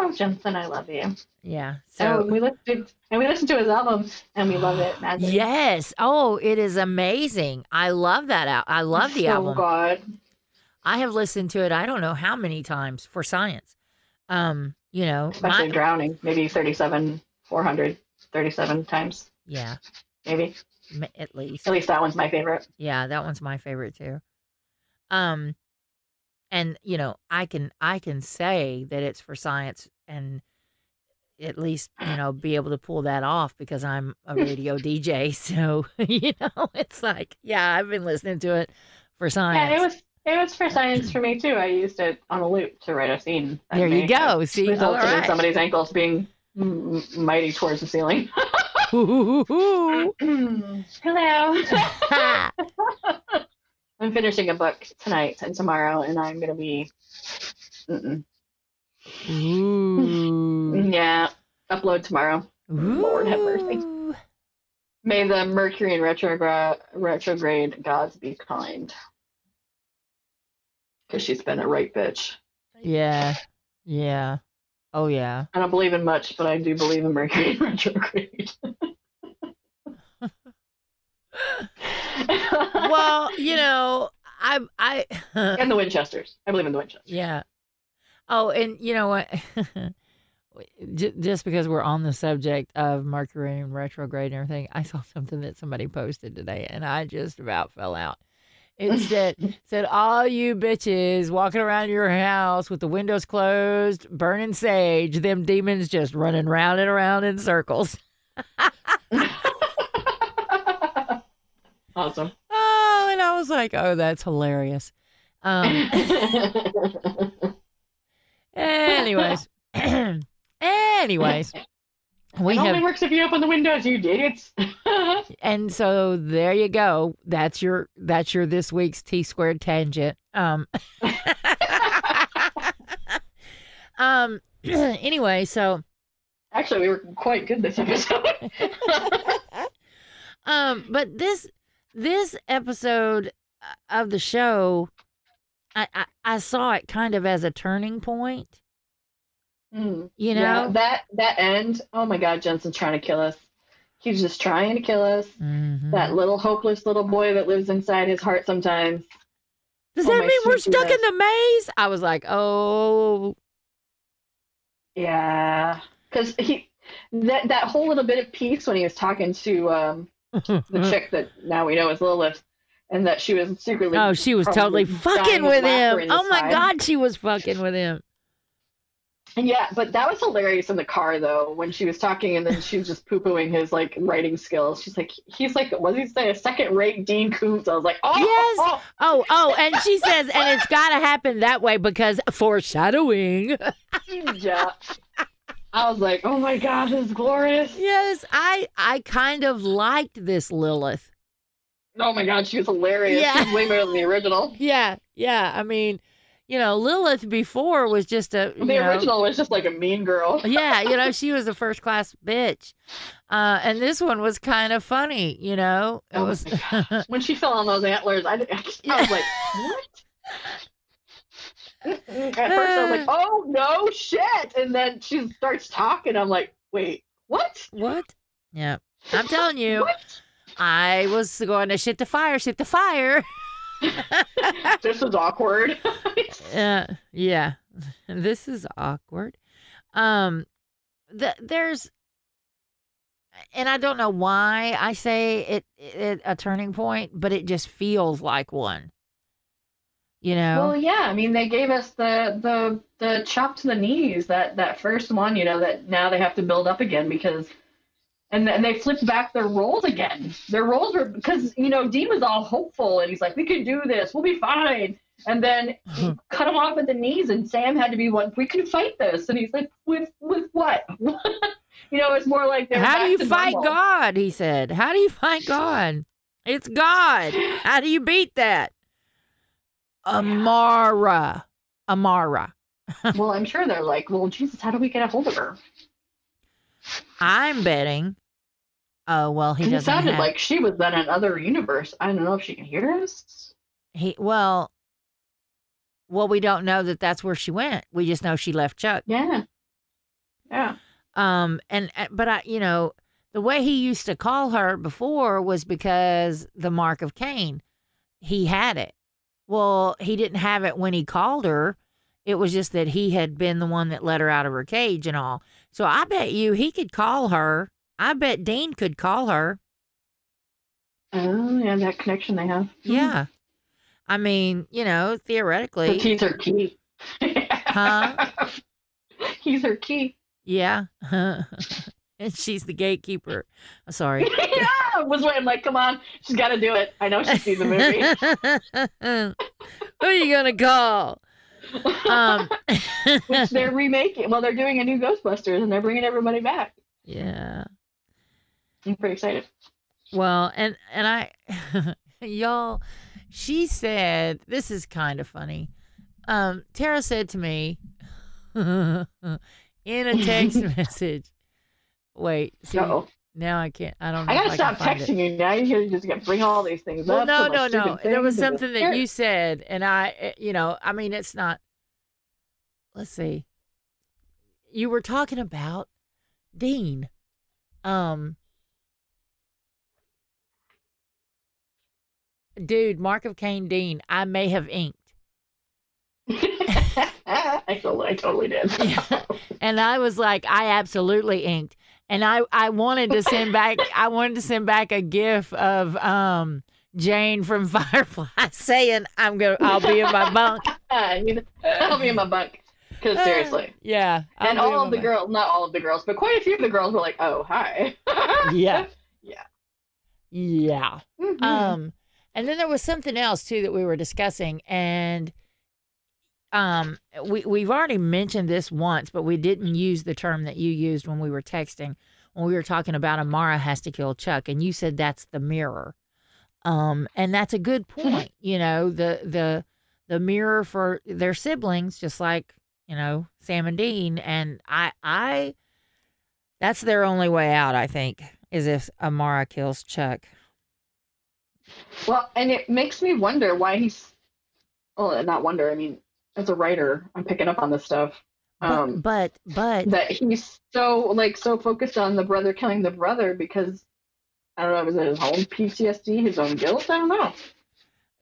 Oh, Jensen, I love you. Yeah. So So we listened and we listened to his album and we love it. Magic. <gasps> Yes. Oh, it is amazing. I love that out. I love the so album. Oh God. I have listened to it I don't know how many times for science. Um, you know, Especially my, drowning, maybe 37, 437 times, yeah, maybe. at least. At least that one's my favorite. Yeah, that one's my favorite too. Um and you know, I can I can say that it's for science and at least, you know, be able to pull that off because I'm a radio <laughs> DJ. So, <laughs> you know, it's like, yeah, I've been listening to it for science. Yeah, it was it was for science for me too. I used it on a loop to write a scene. there you go. See, Resulted in somebody's ankles being m- mighty towards the ceiling. Ooh. <laughs> <laughs> Hello. <laughs> I'm finishing a book tonight and tomorrow, and I'm gonna be. Ooh. Yeah, upload tomorrow. Lord have mercy. May the Mercury in retrograde retrograde gods be kind. Because she's been a right bitch. Yeah. Yeah. Oh yeah. I don't believe in much, but I do believe in Mercury <laughs> retrograde. Well, you <laughs> know, I I <laughs> and the Winchesters. I believe in the Winchesters. Yeah. Oh, and you know what? Just because we're on the subject of Mercury and retrograde and everything, I saw something that somebody posted today, and I just about fell out. It said, <laughs> "said all you bitches walking around your house with the windows closed, burning sage, them demons just running round and around in circles." <laughs> awesome. Oh, and I was like, "Oh, that's hilarious." Um, <laughs> anyways, <clears throat> anyways, we it have only works if you open the windows, you idiots. <laughs> and so there you go that's your that's your this week's t squared tangent um <laughs> um <clears throat> anyway so Actually, we were quite good this episode. <laughs> um but this this episode uh, of the show I, I i saw it kind of as a turning point Mm. you know Yeah, that that end. Oh my God, Jensen's trying to kill us. He's just trying to kill us. Mhm. That little hopeless little boy that lives inside his heart sometimes. does oh that mean we're stuck in the maze i was like oh Yeah, because he that that whole little bit of peace when he was talking to um <laughs> the chick that now we know is Lilith, and that she was secretly Oh, she was totally fucking with him. Oh my inside. god, she was fucking with him. And yeah, but that was hilarious in the car though when she was talking and then she was just poo pooing his like writing skills. She's like, he's like, what did he say? A second rate Dean Koontz. I was like, oh, Yes. oh, Oh, oh, oh and she says, and it's got to happen that way because foreshadowing. oh, <laughs> yeah. I was like, oh my god, this is glorious. yes, I I kind of liked this Lilith. Oh my god, she was hilarious. Yeah. She's way better than the original. <laughs> Yeah, yeah. I mean, you know, Lilith before was just a you The know, original was just like a mean girl. <laughs> yeah, you know, <laughs> she was a first class bitch. Uh, and this one was kind of funny, you know. It Oh was <laughs> When she fell on those antlers, I, I was like, what? At first, I was like, oh no, shit. And then she starts talking. I'm like, wait, what? what? Yeah. I'm telling you, What? I was going to shit the fire, shit the fire. <laughs> this is awkward. <laughs> Uh, yeah, this is awkward. Um, the, there's, and I don't know why I say it, it a turning point, but it just feels like one. You know, Well, yeah. I mean, they gave us the the the chop to the knees that that first one. You know that now they have to build up again because and then they flipped back their roles again. Their roles were because you know Dean was all hopeful and he's like, "We can do this. We'll be fine." And then he cut him off at the knees, and Sam had to be one. We can fight this, and he's like, "With with what?" <laughs> you know, it's more like they're How do you fight normal. God? He said. How do you fight God? It's God. How do you beat that? <sighs> Amara. Amara. <laughs> well, I'm sure they're like, "Well, Jesus, how do we get a hold of her?" I'm betting. Oh well, he It doesn't sounded have. like she was in another universe. I don't know if she can hear us. he well. Well, we don't know that that's where she went. We just know she left Chuck. Yeah, yeah. Um, and uh, but I, you know, the way he used to call her before was because the mark of Cain, he had it. Well, he didn't have it when he called her. It was just that he had been the one that let her out of her cage and all. So I bet you he could call her. I bet Dean could call her. Oh, yeah, that connection they have. Hmm. Yeah. I mean, you know, But theoretically, he's her key. Huh? <laughs> he's her key. yeah. <laughs> and she's the gatekeeper. Sorry. <laughs> yeah, was waiting. like, come on, she's got to do it. I know she's seen the movie. Who are you gonna call? Um, <laughs> Which they're remaking. Well, they're doing a new Ghostbusters, and they're bringing everybody back. yeah. I'm pretty excited. Well, and and I, <laughs> y'all, she said this is kind of funny. Um, Tara said to me <laughs> in a text message. Wait, see, Uh-oh. Now I can't. I don't. know I gotta I stop find it. texting you now. You're just to bring all these things Well, up. no, no, no. There was something that you said, and I, eh, you know, I mean, it's not. Let's see. You were talking about Dean. Um, dude, Mark of Cain, Dean. I may have inked, <laughs> I totally, I totally did. <laughs> Yeah. and I was like, I absolutely inked, and I, I wanted to send back, I wanted to send back a gif of um Jayne from <laughs> Firefly saying, "I'm gonna, I'll be in my <laughs> bunk." I'll be in my bunk. Because seriously. Yeah. I'll And all of the bunk. girls, not all of the girls, but quite a few of the girls were like, oh, hi. <laughs> Yeah. Yeah. Yeah. Mhm. Um, and then there was something else too that we were discussing, and um, we we've already mentioned this once, but we didn't use the term that you used when we were texting when we were talking about Amara has to kill Chuck, and you said that's the mirror. Um, and that's a good point. You know, the the the mirror for their siblings, just like you know Sam and Dean, and I I that's their only way out. I think is if Amara kills Chuck. Well, and it makes me wonder why he's. Well, not wonder. I mean, as a writer, I'm picking up on this stuff. But Um, but, but that he's so like so focused on the brother killing the brother because I don't know, was it his own PTSD, his own guilt? I don't know.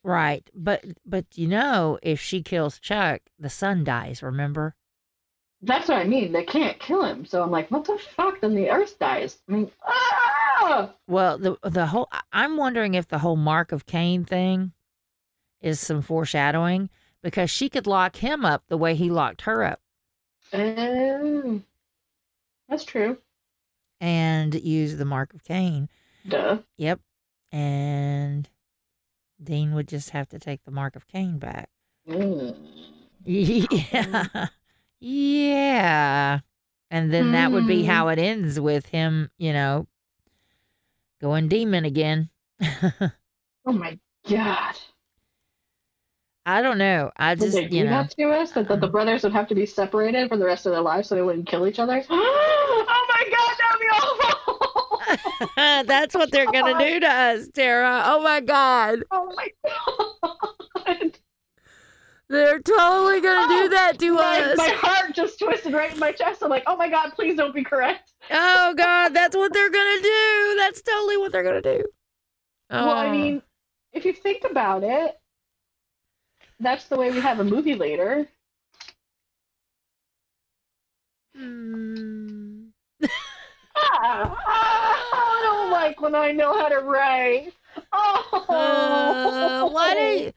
right, but but you know, if she kills Chuck, the son dies. Remember? That's what I mean. They can't kill him. So I'm like, what the fuck? Then the Earth dies. I mean, ah! Well, the the whole I'm wondering if the whole Mark of Cain thing is some foreshadowing because she could lock him up the way he locked her up Oh, that's true. and use the Mark of Cain. Duh. Yep, and Dean would just have to take the Mark of Cain back. Mm. Yeah. <laughs> Yeah. And then that would be Hmm. how it ends with him, you know, going demon again. <laughs> Oh my god. I don't know. I Did just, they do you know, that to us? That, that the brothers would have to be separated for the rest of their lives so they wouldn't kill each other? <gasps> oh my god, that'd be awful! <laughs> that's what they're <laughs> oh going to do to us, Tara. Oh my God. oh my god. They're totally going to do oh, that to My, us. my heart just twisted right in my chest. I'm like, oh my god, please don't be correct. Oh <laughs> God, that's what they're going to do. That's totally what they're going to do. Well, I Oh. mean, if you think about it, that's the way we have a movie later. Hmm. Ah, <laughs> I don't like when I know how to write. Oh, Uh, why do you?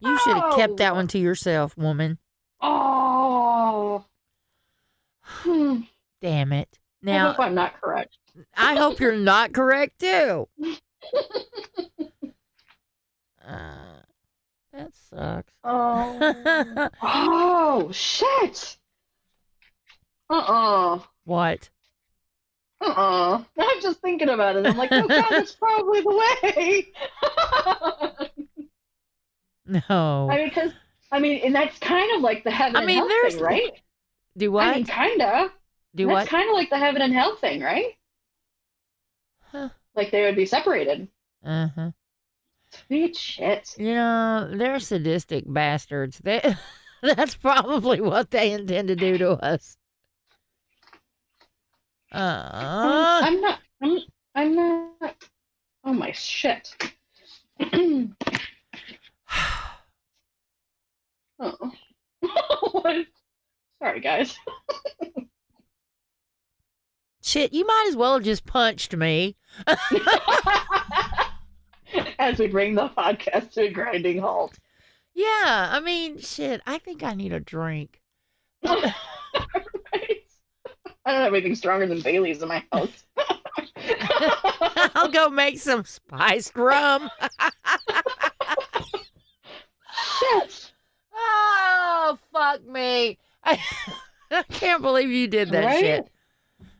You should have kept that Oh. one to yourself, woman. Oh. <sighs> Hmm. Damn it. Now I hope I'm not correct. I hope you're not correct too. <laughs> Uh, that sucks. Oh. <laughs> oh shit. Uh uh what? Uh uh I'm just thinking about it. I'm like, oh god, that's <laughs> probably the way. No. I mean, because I mean, and that's kind of like the heaven I and mean, hell there's- thing, right? Do what? I mean, kinda. Do that's what? kind of like the heaven and hell thing, right? Huh. Like they would be separated. Uh huh. Sweet shit. You know, they're sadistic bastards. They, <laughs> that's probably what they intend to do to us. Uh, I'm, I'm not. I'm. I'm not. Oh my shit. <clears throat> oh. What? <laughs> Sorry, guys. shit, you might as well have just punched me. <laughs> <laughs> As we bring the podcast to a grinding halt. Yeah, I mean, shit, I think I need a drink. <laughs> Right? I don't have anything stronger than Bailey's in my house. <laughs> I'll go make some spiced rum. Shit. Oh, fuck me. I, I can't believe you did that Right? shit.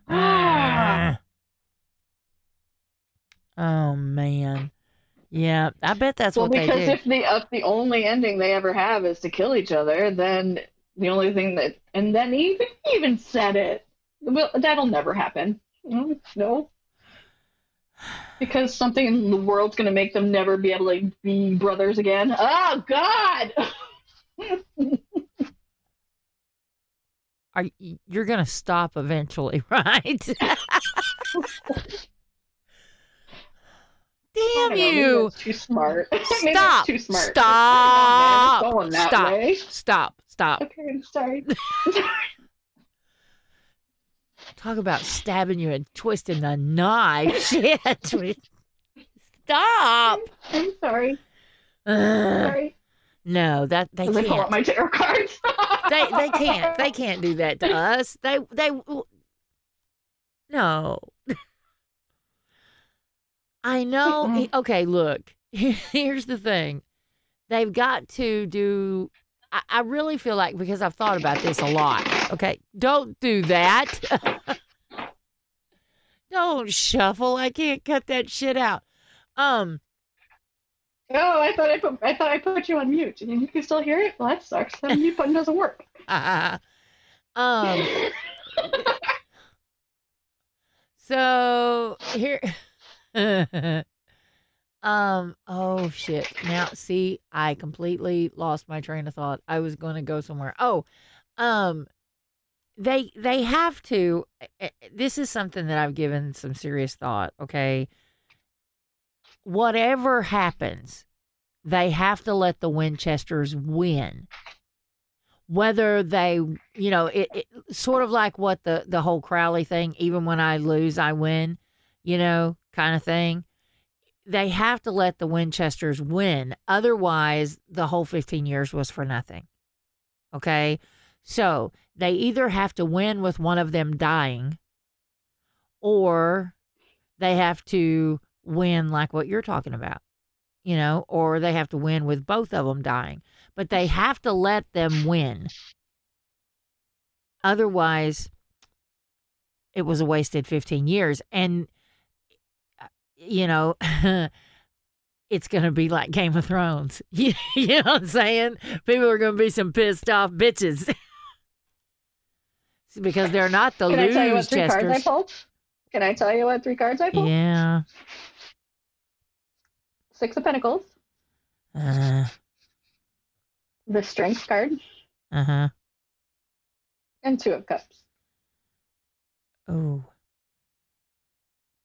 Ah. <sighs> Oh man. Yeah, I bet that's well, what they because if the if the only ending they ever have is to kill each other, then the only thing that and then he even even said it. Well, that'll never happen. Mm, No. Because something in the world's gonna make them never be able to be brothers again. Oh God! Are you're gonna stop eventually, <laughs> right? <laughs> Damn I know, you! that's too smart. <laughs> Maybe Stop! too smart. Stop! I man. Going that Stop! way. Stop! Stop! Okay, I'm sorry. <laughs> Talk about stabbing you and twisting the knife. <laughs> Shit! Stop! I'm sorry. Ugh. Sorry. no, that they As I pull can't. out my tarot cards. they they can't they can't do that to us they they no i know okay look <laughs> here's the thing they've got to do I, I really feel like because i've thought about this a lot okay don't do that <laughs> don't shuffle i can't cut that shit out um Oh, I thought I put I thought I put you on mute. And you can still hear it? Well that sucks. The mute button doesn't work. <laughs> um So here, <laughs> um, oh shit. Now, see, I completely lost my train of thought. I was going to go somewhere. Oh, um, they they have to. eh, eh, This is something that I've given some serious thought. Okay, whatever happens, they have to let the Winchesters win. Whether they, you know, it, it sort of like what the the whole Crowley thing. Even when I lose, I win. You know, kind of thing. They have to let the Winchesters win. Otherwise, the whole 15 years was for nothing. Okay? So they either have to win with one of them dying, or they have to win like what you're talking about, you know, or they have to win with both of them dying. But they have to let them win. Otherwise, it was a wasted 15 years. And, you know, <laughs> it's going to be like Game of Thrones. You, <laughs> you know what I'm saying? People are going to be some pissed off bitches. <laughs> because they're not the Can I tell you what lose three cards I chesters. pulled? Can I tell you what three cards I pulled? Yeah. Six of Pentacles, Uh the Strength card, Uh huh. and Two of Cups. Oh.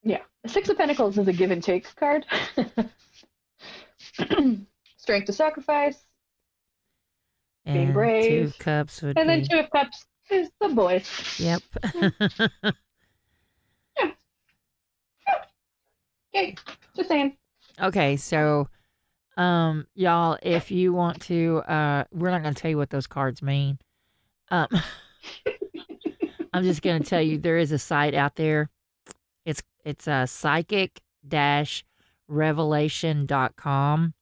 Yeah. Six of Pentacles is a give and take card. <clears throat> Strength to sacrifice. Being And brave. two of cups would And then be. Two of Cups is the boys. Yep. <laughs> <laughs> Okay. Just saying. okay, so um y'all if you want to uh we're not going to tell you what those cards mean. Um <laughs> I'm just going to tell you there is a site out there. It's a uh, psychic dash revelation.com.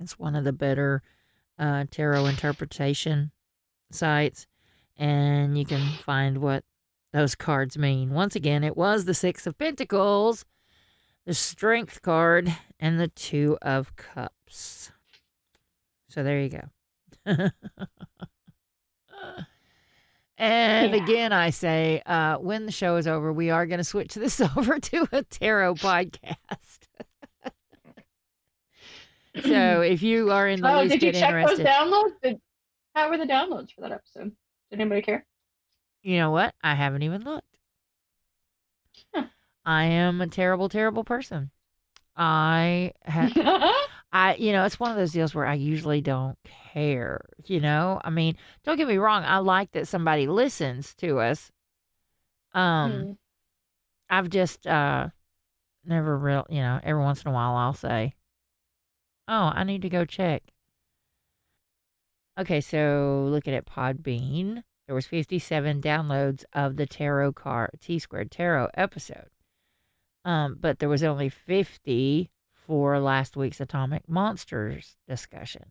It's one of the better uh, tarot interpretation sites, and you can find what those cards mean. Once again, it was the Six of Pentacles, the Strength card, and the Two of Cups. So there you go. <laughs> And yeah. again, I say, uh, when the show is over, we are going to switch this <laughs> over to a tarot podcast. <laughs> so if you are in the oh, least did you check interested, those downloads? Did, how were the downloads for that episode? Did anybody care? You know what? I haven't even looked. Huh. I am a terrible, terrible person. I have, <laughs> I, you know, it's one of those deals where I usually don't care. You know, I mean, don't get me wrong. I like that somebody listens to us. Um, hmm. I've just uh never real, you know, every once in a while I'll say, "Oh, I need to go check." Okay, so looking at Podbean, there was 57 downloads of the tarot card T squared tarot episode. Um, but there was only 50 for last week's Atomic Monsters discussion.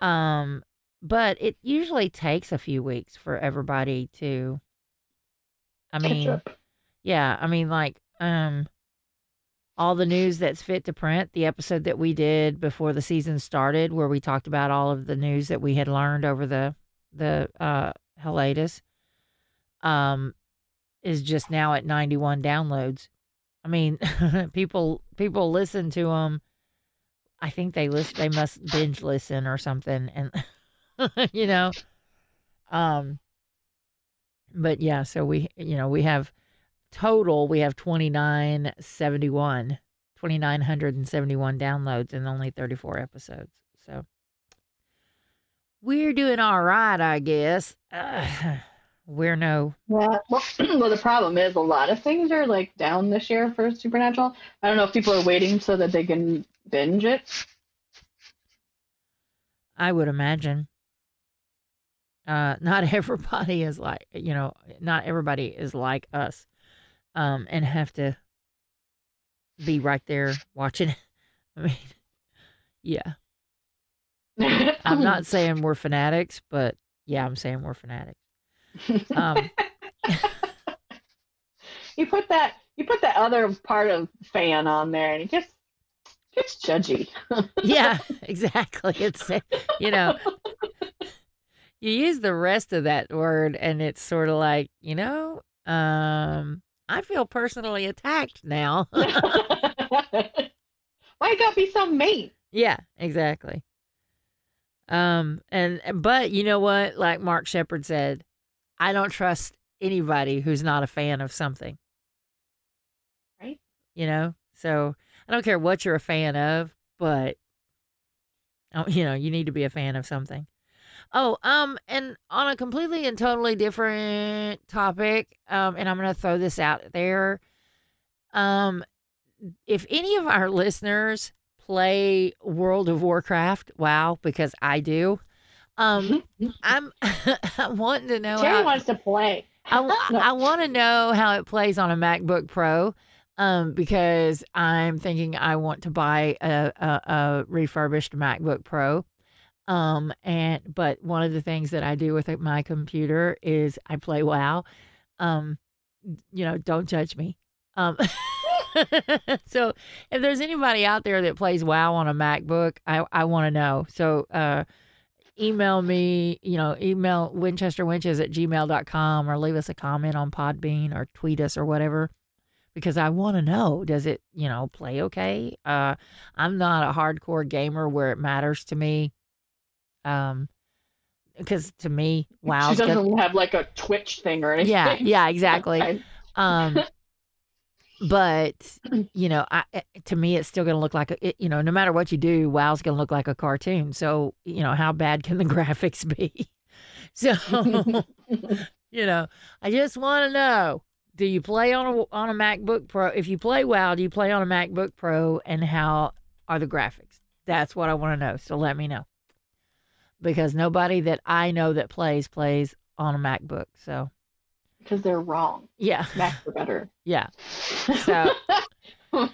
Um, but it usually takes a few weeks for everybody to I mean yeah, I mean like um all the news that's fit to print, the episode that we did before the season started where we talked about all of the news that we had learned over the the uh hiatus um is just now at 91 downloads. I mean, <laughs> people people listen to them. I think they listen. They must binge listen or something, and <laughs> you know, um. But yeah, so we you know we have total we have 2971 2971 downloads and only 34 episodes so we're doing all right i guess <sighs> <sighs> we're no. Yeah. Well, <clears throat> <clears throat> well, the problem is a lot of things are like down this year for Supernatural. I don't know if people are waiting so that they can binge it. I would imagine. Uh, not <laughs> everybody is like you know, not everybody is like us, um, and have to be right there watching. <laughs> I mean, yeah. <laughs> I'm not saying we're fanatics, but yeah, I'm saying we're fanatics. Um, <laughs> you put that you put that other part of fan on there, and it gets gets judgy. <laughs> yeah, exactly. It's you know you use the rest of that word, and it's sort of like you know, um, I feel personally attacked now. <laughs> Why you gotta be so mean? Yeah, exactly. Um, and but you know what? Like Mark Sheppard said, I don't trust anybody who's not a fan of something. Right. You know, so I don't care what you're a fan of, but oh, <laughs> you know, you need to be a fan of something. Oh, um, and on a completely and totally different topic, um, and I'm gonna throw this out there. Um, if any of our listeners play World of Warcraft, wow, because I do. Um, mm-hmm. I'm <laughs> I'm wanting to know. Terry how, wants to play. I, I want to know how it plays on a MacBook Pro. Um, because I'm thinking I want to buy a, a, a refurbished MacBook Pro. Um, and but one of the things that I do with my computer is I play WoW. Um, you know, don't judge me. Um, <laughs> so if there's anybody out there that plays WoW on a MacBook, I I want to know. So uh email me, you know, email winchesterwenches at gmail.com or leave us a comment on Podbean or tweet us or whatever because I want to know does it, you know, play okay? Uh, I'm not a hardcore gamer where it matters to me. Um, because to me, wow, <laughs> she doesn't gonna, have like a Twitch thing or anything. Yeah, <laughs> yeah, exactly. um, but you know I, eh, to me it's still going to look like a, it, you know no matter what you do wow's going to look like a cartoon. So you know how bad can the <laughs> graphics be? <laughs> So <laughs> you know i just want to know do you play on a on a macbook pro? If you play wow do you play on a macbook pro and how are the graphics? That's what i want to know so let me know. Because nobody that i know that plays plays on a macbook so because they're wrong. Yeah, Macs are better. yeah. So <laughs>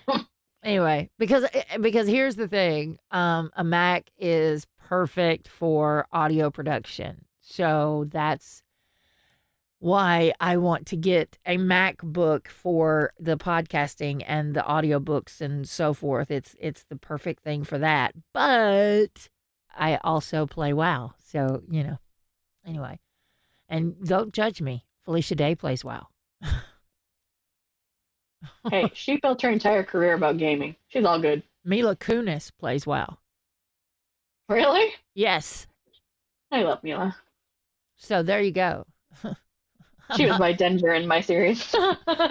anyway, because eh, because here's the thing, um, a Mac is perfect for audio production. So that's why I want to get a MacBook for the podcasting and the audiobooks and so forth. It's it's the perfect thing for that. But I also play WoW. So, you know. Anyway. And don't judge me. Felicia Day plays WoW. hey, <laughs> she built her entire career about gaming. She's all good. Mila Kunis plays WoW. Really? Yes. I love Mila. So there you go. <laughs> She was my Denver in my series.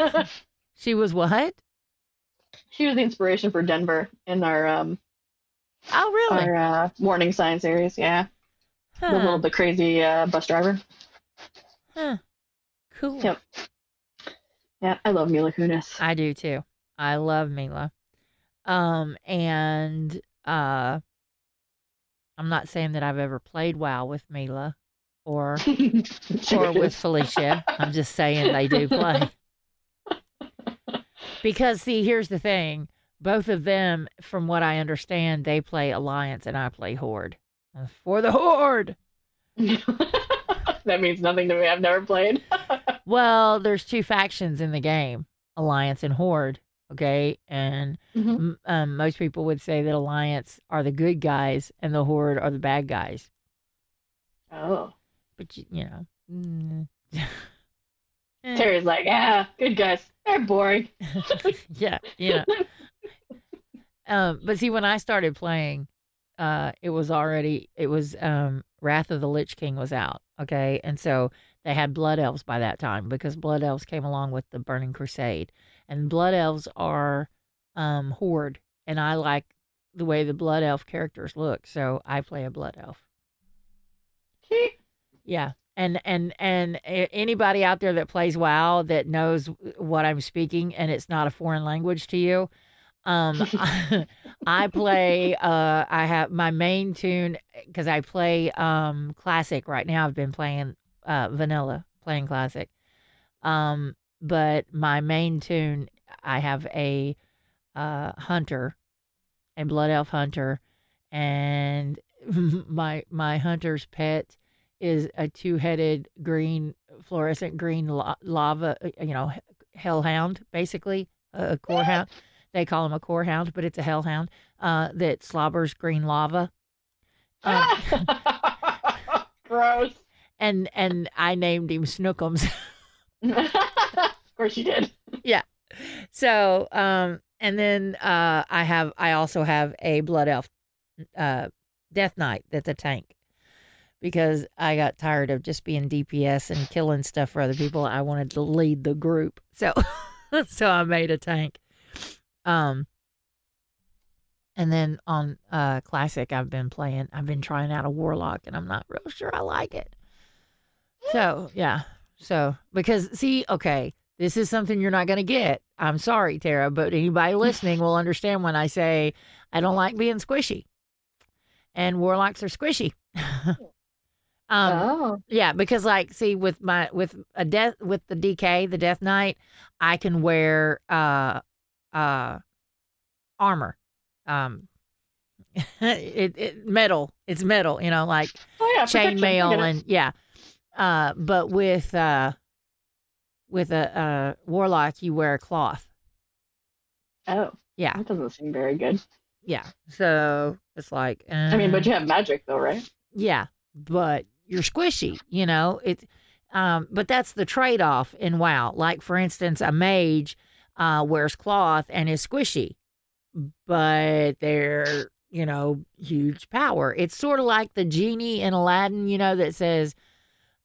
<laughs> She was what? she was the inspiration for Denver in our um Oh, really? our uh, warning sign series. Yeah, the little bit crazy uh, bus driver. Huh. Cool. Yep. Yeah, I love Mila Kunis. I do too. I love Mila. Um, and uh, I'm not saying that I've ever played WoW with Mila or <laughs> or with Felicia. I'm just saying they do play. <laughs> Because see, here's the thing. Both of them, from what I understand, they play Alliance and I play Horde. For the Horde. <laughs> that means nothing to me. I've never played. Well, there's two factions in the game, Alliance and Horde. Okay, and Mhm. m- um, most people would say that Alliance are the good guys and the Horde are the bad guys. Oh, But you, you know, mm, <laughs> eh, Terry's like, yeah, good guys. They're boring. <laughs> yeah, Yeah. um, but see, when I started playing, uh, it was already it was um, Wrath of the Lich King was out. Okay, and so they had Blood Elves by that time because Blood Elves came along with the Burning Crusade, and Blood Elves are um, Horde, and I like the way the Blood Elf characters look, so I play a Blood Elf. <laughs> Yeah. And and and anybody out there that plays WoW that knows what I'm speaking and it's not a foreign language to you, um <laughs> I play uh I have my main toon cuz I play um classic right now. I've been playing uh vanilla, playing classic. Um but my main toon I have a uh hunter, a blood elf hunter and <laughs> my my hunter's pet is a two-headed green fluorescent green la- lava uh, you know hellhound basically a, a core hound they call him a core hound but it's a hellhound uh, that slobbers green lava um, <laughs> Gross. And and i named him snookums. <laughs> Of course you did. Yeah. So um and then uh i have i also have a blood elf uh death knight that's a tank because i got tired of just being dps and killing stuff for other people. I wanted to lead the group. So <laughs> so i made a tank. Um and then on uh classic i've been playing i've been trying out a warlock and i'm not real sure i like it so yeah so because see okay this is something you're not going to get. I'm sorry, Tara, but anybody <laughs> listening will understand when I say I don't like being squishy. And warlocks are squishy. <laughs> um oh. yeah, because like see with my with a death with the DK, the Death Knight, I can wear uh uh armor. Um <laughs> it, it metal. It's metal, you know, like Oh yeah. protection. I chainmail and yeah. Uh, but with uh, with a uh, warlock, you wear a cloth. Oh, Yeah, that doesn't seem very good. yeah. So it's like, uh, I mean, but you have magic though, right? yeah, but you're squishy. You know it. Um, but that's the trade off in WoW. Like for instance, a mage uh, wears cloth and is squishy, but they're you know huge power. It's sort of like the genie in Aladdin. You know that says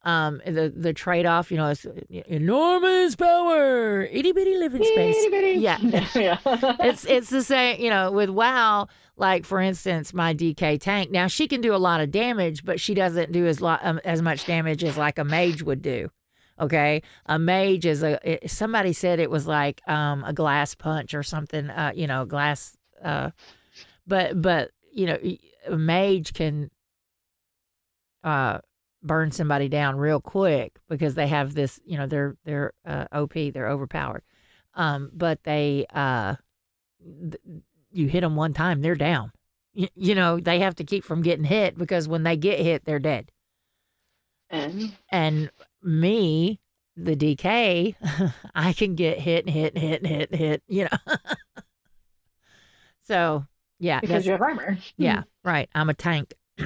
um the the trade off you know it's enormous power itty bitty living space Itty-bitty. yeah <laughs> yeah. <laughs> it's it's the same you know with wow like for instance my dk tank now she can do a lot of damage but she doesn't do as lot um, as much damage as like a mage would do okay a mage is a it, somebody said it was like um a glass punch or something uh you know glass uh but but you know a mage can uh burn somebody down real quick because they have this, you know, they're they're uh, OP, they're overpowered. Um, but they uh, th- you hit them one time, they're down. Y- you know, they have to keep from getting hit because when they get hit, they're dead. And And me, the DK, <laughs> I can get hit and hit and hit and hit and hit, you know. <laughs> so yeah, because you have armor. yeah, <laughs> right. I'm a tank. <clears throat>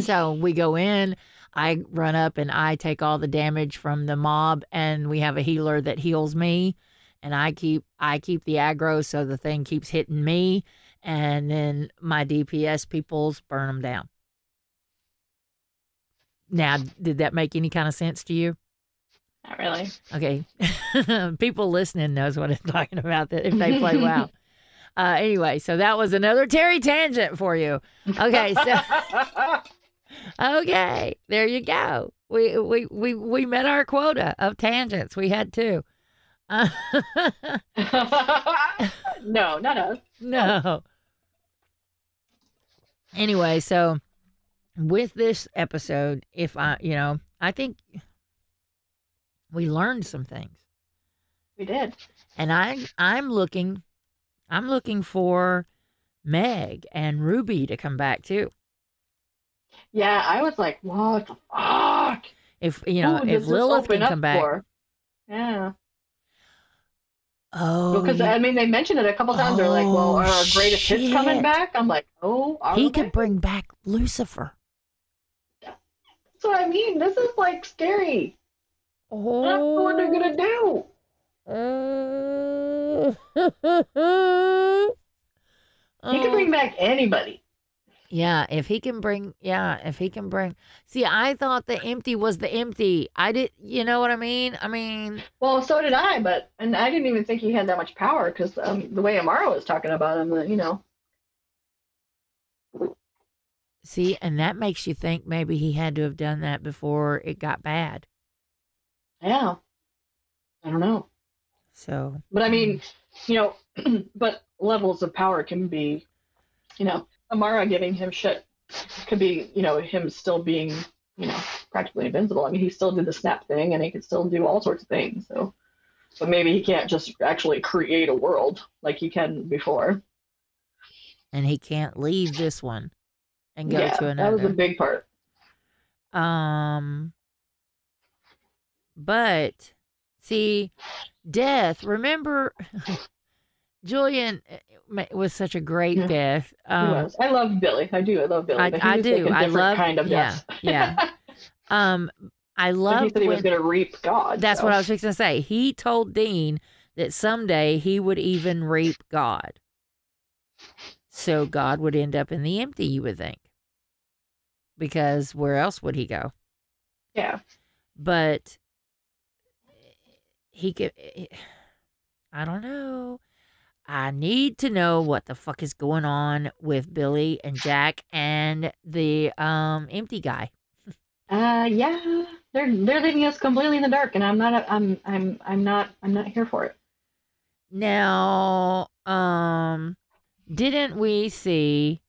so we go in, I run up and I take all the damage from the mob and we have a healer that heals me and I keep I keep the aggro so the thing keeps hitting me and then my DPS peoples burn them down. Now, did that make any kind of sense to you? Not really. Okay. <laughs> People listening knows what I'm talking about that if they play <laughs> WoW. Uh, anyway, so that was another Terry tangent for you. Okay, so <laughs> okay, there you go. We we we we met our quota of tangents. We had two. Uh, <laughs> no, not us. <laughs> no. Anyway, so with this episode, if I, you know, I think we learned some things. We did. and I I'm looking I'm looking for Meg and Ruby to come back too. Yeah, I was like, what the fuck? If you know, Who if Lilith can come back. for? Yeah. Oh, Because yeah. I mean, they mentioned it a couple times. They're like, "Well, Oh, our greatest hits coming back?" I'm like, "Oh, he they?" could bring back Lucifer. That's what I mean. This is like scary. I don't know what they're gonna oh. do. Oh. He can bring back anybody. Yeah, if he can bring, yeah, if he can bring. See, I thought the empty was the empty. I did, you know what I mean? I mean, Well, so did I, but and I didn't even think he had that much power because um, the way Amara was talking about him, uh, you know, see, and that makes you think maybe he had to have done that before it got bad. yeah, I don't know. So, But I mean, you know, <clears throat> but levels of power can be, you know, Amara giving him shit could be, you know, him still being, you know, practically invincible. I mean, he still did the snap thing and he could still do all sorts of things. So, but maybe he can't just actually create a world like he can before. and he can't leave this one and go yeah, to another. that was a big part. Um, but see, death. Remember, Julian uh, was such a great Yeah, death. Um, was. I love Billie. I do. I love Billie. I- I like do. a I love- kind of yeah, death. yeah. <laughs> um, I love. he said he was going to reap God. That's so. what I was fixing to say. He told Dean that someday he would even reap God. So God would end up in the empty, you would think. Because where else would he go? Yeah. But he could. I don't know. I need to know what the fuck is going on with Billie and Jack and the um empty guy. Uh, yeah. They're they're leaving us completely in the dark, and I'm not. I'm I'm I'm not. I'm not here for it. Now, um, didn't we see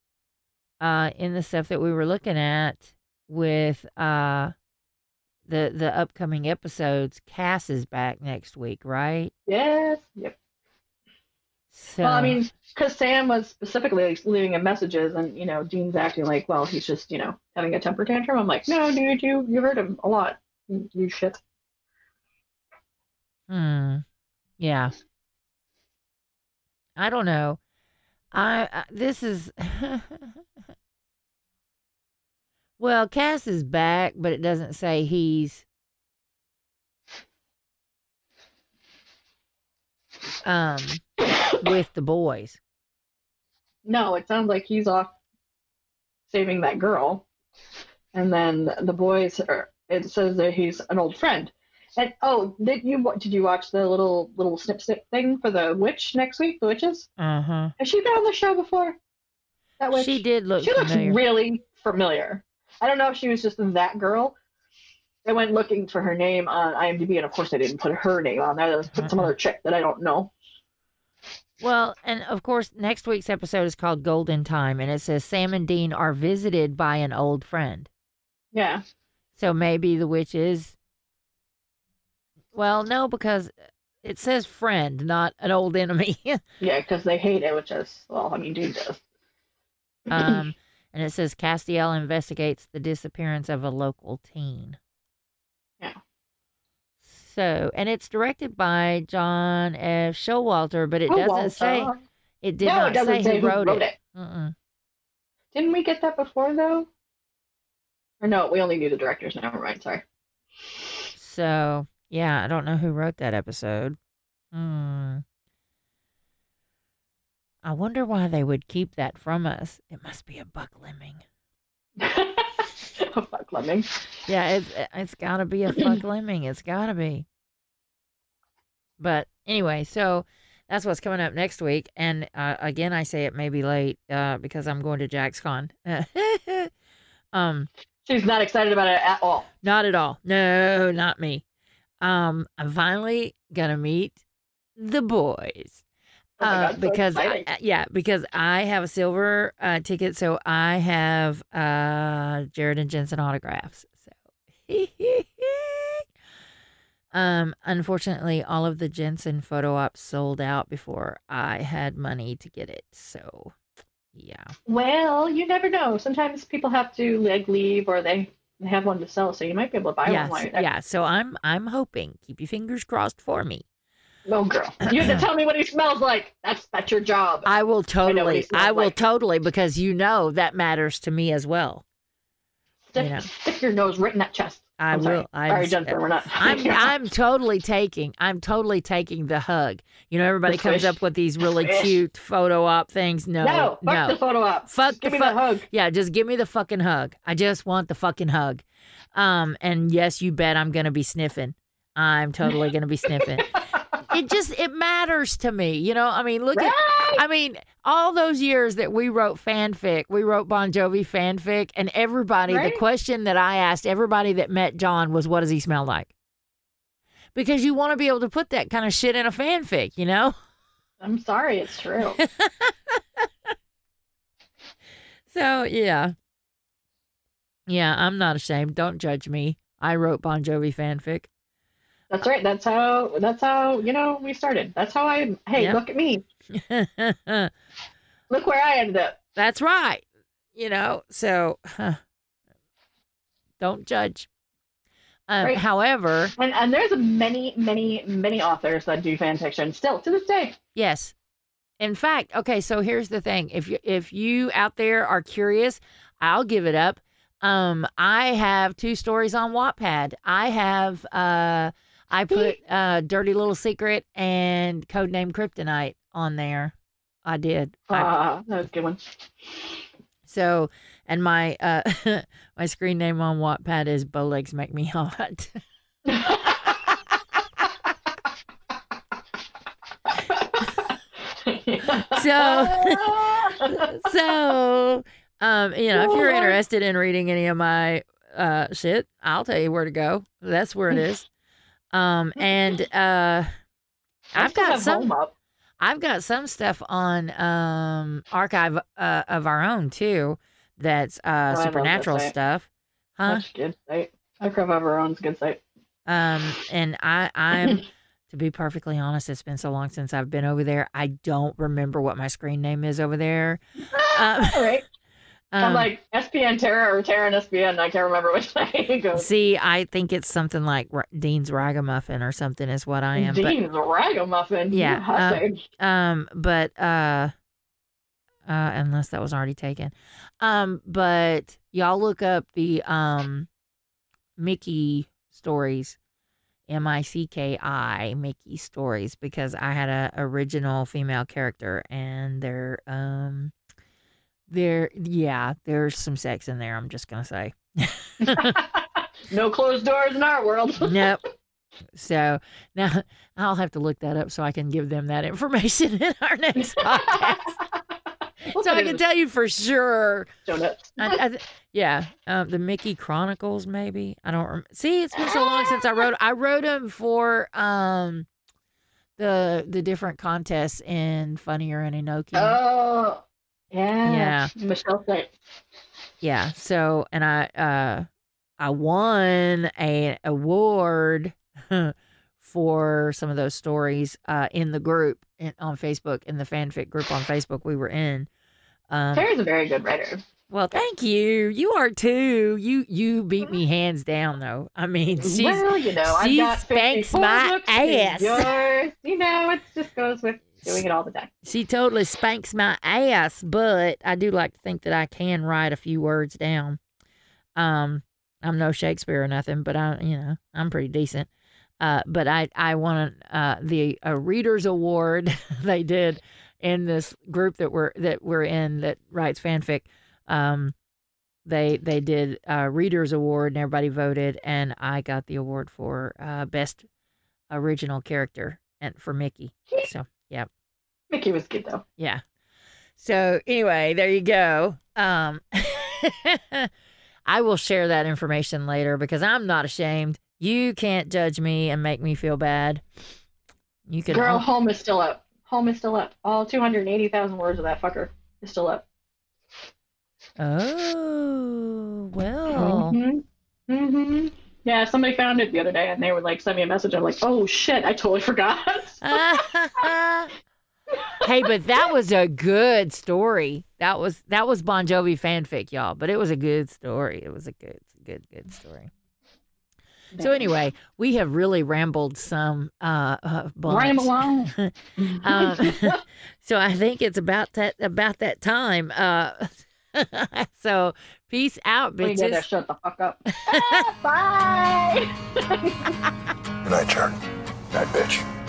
uh in the stuff that we were looking at with uh the the upcoming episodes, Cass is back next week, right? Yes. Yep. So Well, I mean, because Sam was specifically like, leaving him messages, and you know, Dean's acting like, well, he's just you know having a temper tantrum. I'm like, no, dude, you you hurt him a lot. You, you shit. hmm, yeah. I don't know. I, I this is <laughs> well, Cass is back, but it doesn't say he's um with the boys. No, it sounds like he's off saving that girl, and then the boys are. It says that he's an old friend. And oh, did you did you watch the little little snip snip thing for the witch next week? The witches. Uh huh. Has she been on the show before? That witch. She did look She looks really familiar. I don't know if she was just that girl. I went looking for her name on IMDb, and of course, I didn't put her name on there. I put some Uh-uh. other chick that I don't know. Well, and of course, next week's episode is called Golden Time, and it says Sam and Dean are visited by an old friend. Yeah. So maybe the witch is. Well, no, because it says friend, not an old enemy. <laughs> Yeah, because they hate it, which is well, I mean, dude does. um, <laughs> and it says Castiel investigates the disappearance of a local teen. Yeah. So, and it's directed by John F. Showalter, but it doesn't say. It did no, not it say, say who wrote, it. it. Mm-mm. Didn't we get that before though? Or no, we only knew the directors. Never mind. Sorry. So, yeah, I don't know who wrote that episode. Hmm. I wonder why they would keep that from us. It must be a buck lemming. <laughs> oh, fuck Lemming. Yeah, it's it's got to be a fuck lemming. It's got to be. But anyway, so that's what's coming up next week. And uh, again, I say it may be late uh, because I'm going to JaxCon. <laughs> um, She's not excited about it at all. not at all. No, not me. Um, I'm finally gonna meet the boys. Oh uh, God, so because I, uh, yeah, because I have a silver uh, ticket, so I have uh Jared and Jensen autographs. So, <laughs> um, unfortunately, all of the Jensen photo ops sold out before I had money to get it. So, yeah, Well, you never know. Sometimes people have to like leave or they they have one to sell, so you might be able to buy yes, one while you're there. yeah. So I'm I'm hoping. Keep your fingers crossed for me. No, girl. You have to tell me what he smells like. That's that's your job. I will know what he totally. smells I will like. totally because you know that matters to me as well. stick, you know. stick your nose right in that chest. I I'm will. Sorry, I'm, sorry Jennifer. We're not. <laughs> I'm <laughs> I'm totally taking I'm totally taking the hug. You know, everybody The comes squish. up with these really Squish. cute photo op things. No, no, fuck the photo op. Fuck Give the me fuck. the hug. Yeah, just give me the fucking hug. I just want the fucking hug. Um, and yes, you bet I'm gonna be sniffing. I'm totally gonna be sniffing. <laughs> it just it matters to me. You know, I mean, look at I mean, all those years that we wrote fanfic, we wrote Bon Jovi fanfic, and everybody, the question that I asked everybody that met John was, what does he smell like? Because you want to be able to put that kind of shit in a fanfic, you know? I'm sorry, it's true. <laughs> So, yeah. Yeah, I'm not ashamed. Don't judge me. I wrote Bon Jovi fanfic. That's right. That's how. That's how you know we started. That's how I. Hey, Yep. look at me. <laughs> Look where I ended up. That's right. You know, so huh. don't judge. Um, Right. However, And and there's many, many, many authors that do fan fiction still to this day. Yes. In fact, okay, so here's the thing. If you if you out there are curious, I'll give it up. Um I have two stories on Wattpad. I have uh I put uh Dirty Little Secret and Codename Kryptonite on there. I did. Ah, that was a good one. so and my uh <laughs> my screen name on Wattpad is Bow Legs Make Me Hot. <laughs> So, <laughs> so um you know if you're interested in reading any of my uh shit i'll tell you where to go that's where it is um and uh I i've got some up. i've got some stuff on um archive uh, of our own too that's uh Oh, love that supernatural stuff huh That's good site. Archive of our own's good site. um and i i'm <laughs> to be perfectly honest it's been so long since i've been over there i don't remember what my screen name is over there Uh, <laughs> All right. I'm Um, like SPN Terra or Terra and SPN. I can't remember which <laughs> way goes. See, I think it's something like Ra- Dean's Ragamuffin or something is what I am. Dean's ragamuffin. Yeah. But um, but uh, uh, unless that was already taken, um, but y'all look up the um, Mickey stories, M I C K I Mickey stories because I had a original female character and they're um, there yeah, there's some sex in there. I'm just gonna say. <laughs> <laughs> no closed doors in our world. <laughs> nope. So now I'll have to look that up so I can give them that information in our next podcast. We'll so I can tell you for sure. I, I, th- yeah, um, the Mickey Chronicles, maybe. I don't rem- see. It's been so long since I wrote. I wrote them for um, the the different contests in Funnier and Inoki. Oh, yeah. Yeah. Michelle site. Yeah. So, and I uh I won a award <laughs> for some of those stories uh, in the group in, on Facebook in the fanfic group on Facebook we were in. Um, Terry's a very good writer. well, thank you. You are too. You you beat me <laughs> hands down though. I mean, she's well, you know, she spanks my ass. Yours, you know, it just goes with doing it all the time. she totally spanks my ass, but I do like to think that I can write a few words down. Um, I'm no Shakespeare or nothing, but I, you know, I'm pretty decent. Uh, but I, I won uh, the a readers award <laughs> they did in this group that we're that we're in that writes fanfic. Um, they they did a readers award and everybody voted, and I got the award for uh, best original character and for Mickey. So yeah. Mickey was good though. Yeah. So anyway, there you go. Um <laughs> I will share that information later because I'm not ashamed. You can't judge me and make me feel bad. You can Girl, home is still up. Home is still up. All 280,000 words of that fucker is still up. Oh, well. Mm-hmm. Mm-hmm. Yeah, somebody found it the other day and they would like send me a message. I'm like, oh shit, I totally forgot. <laughs> hey, but that was a good story. That was that was Bon Jovi fanfic, y'all. But it was a good story. It was a good, good, good story. So anyway, we have really rambled some. Uh, uh bunch. along. <laughs> um, <laughs> so I think it's about that about that time. Uh, so peace out, We gotta bitches. shut the fuck up. <laughs> <laughs> Bye. Good night, Jared. Night, bitch.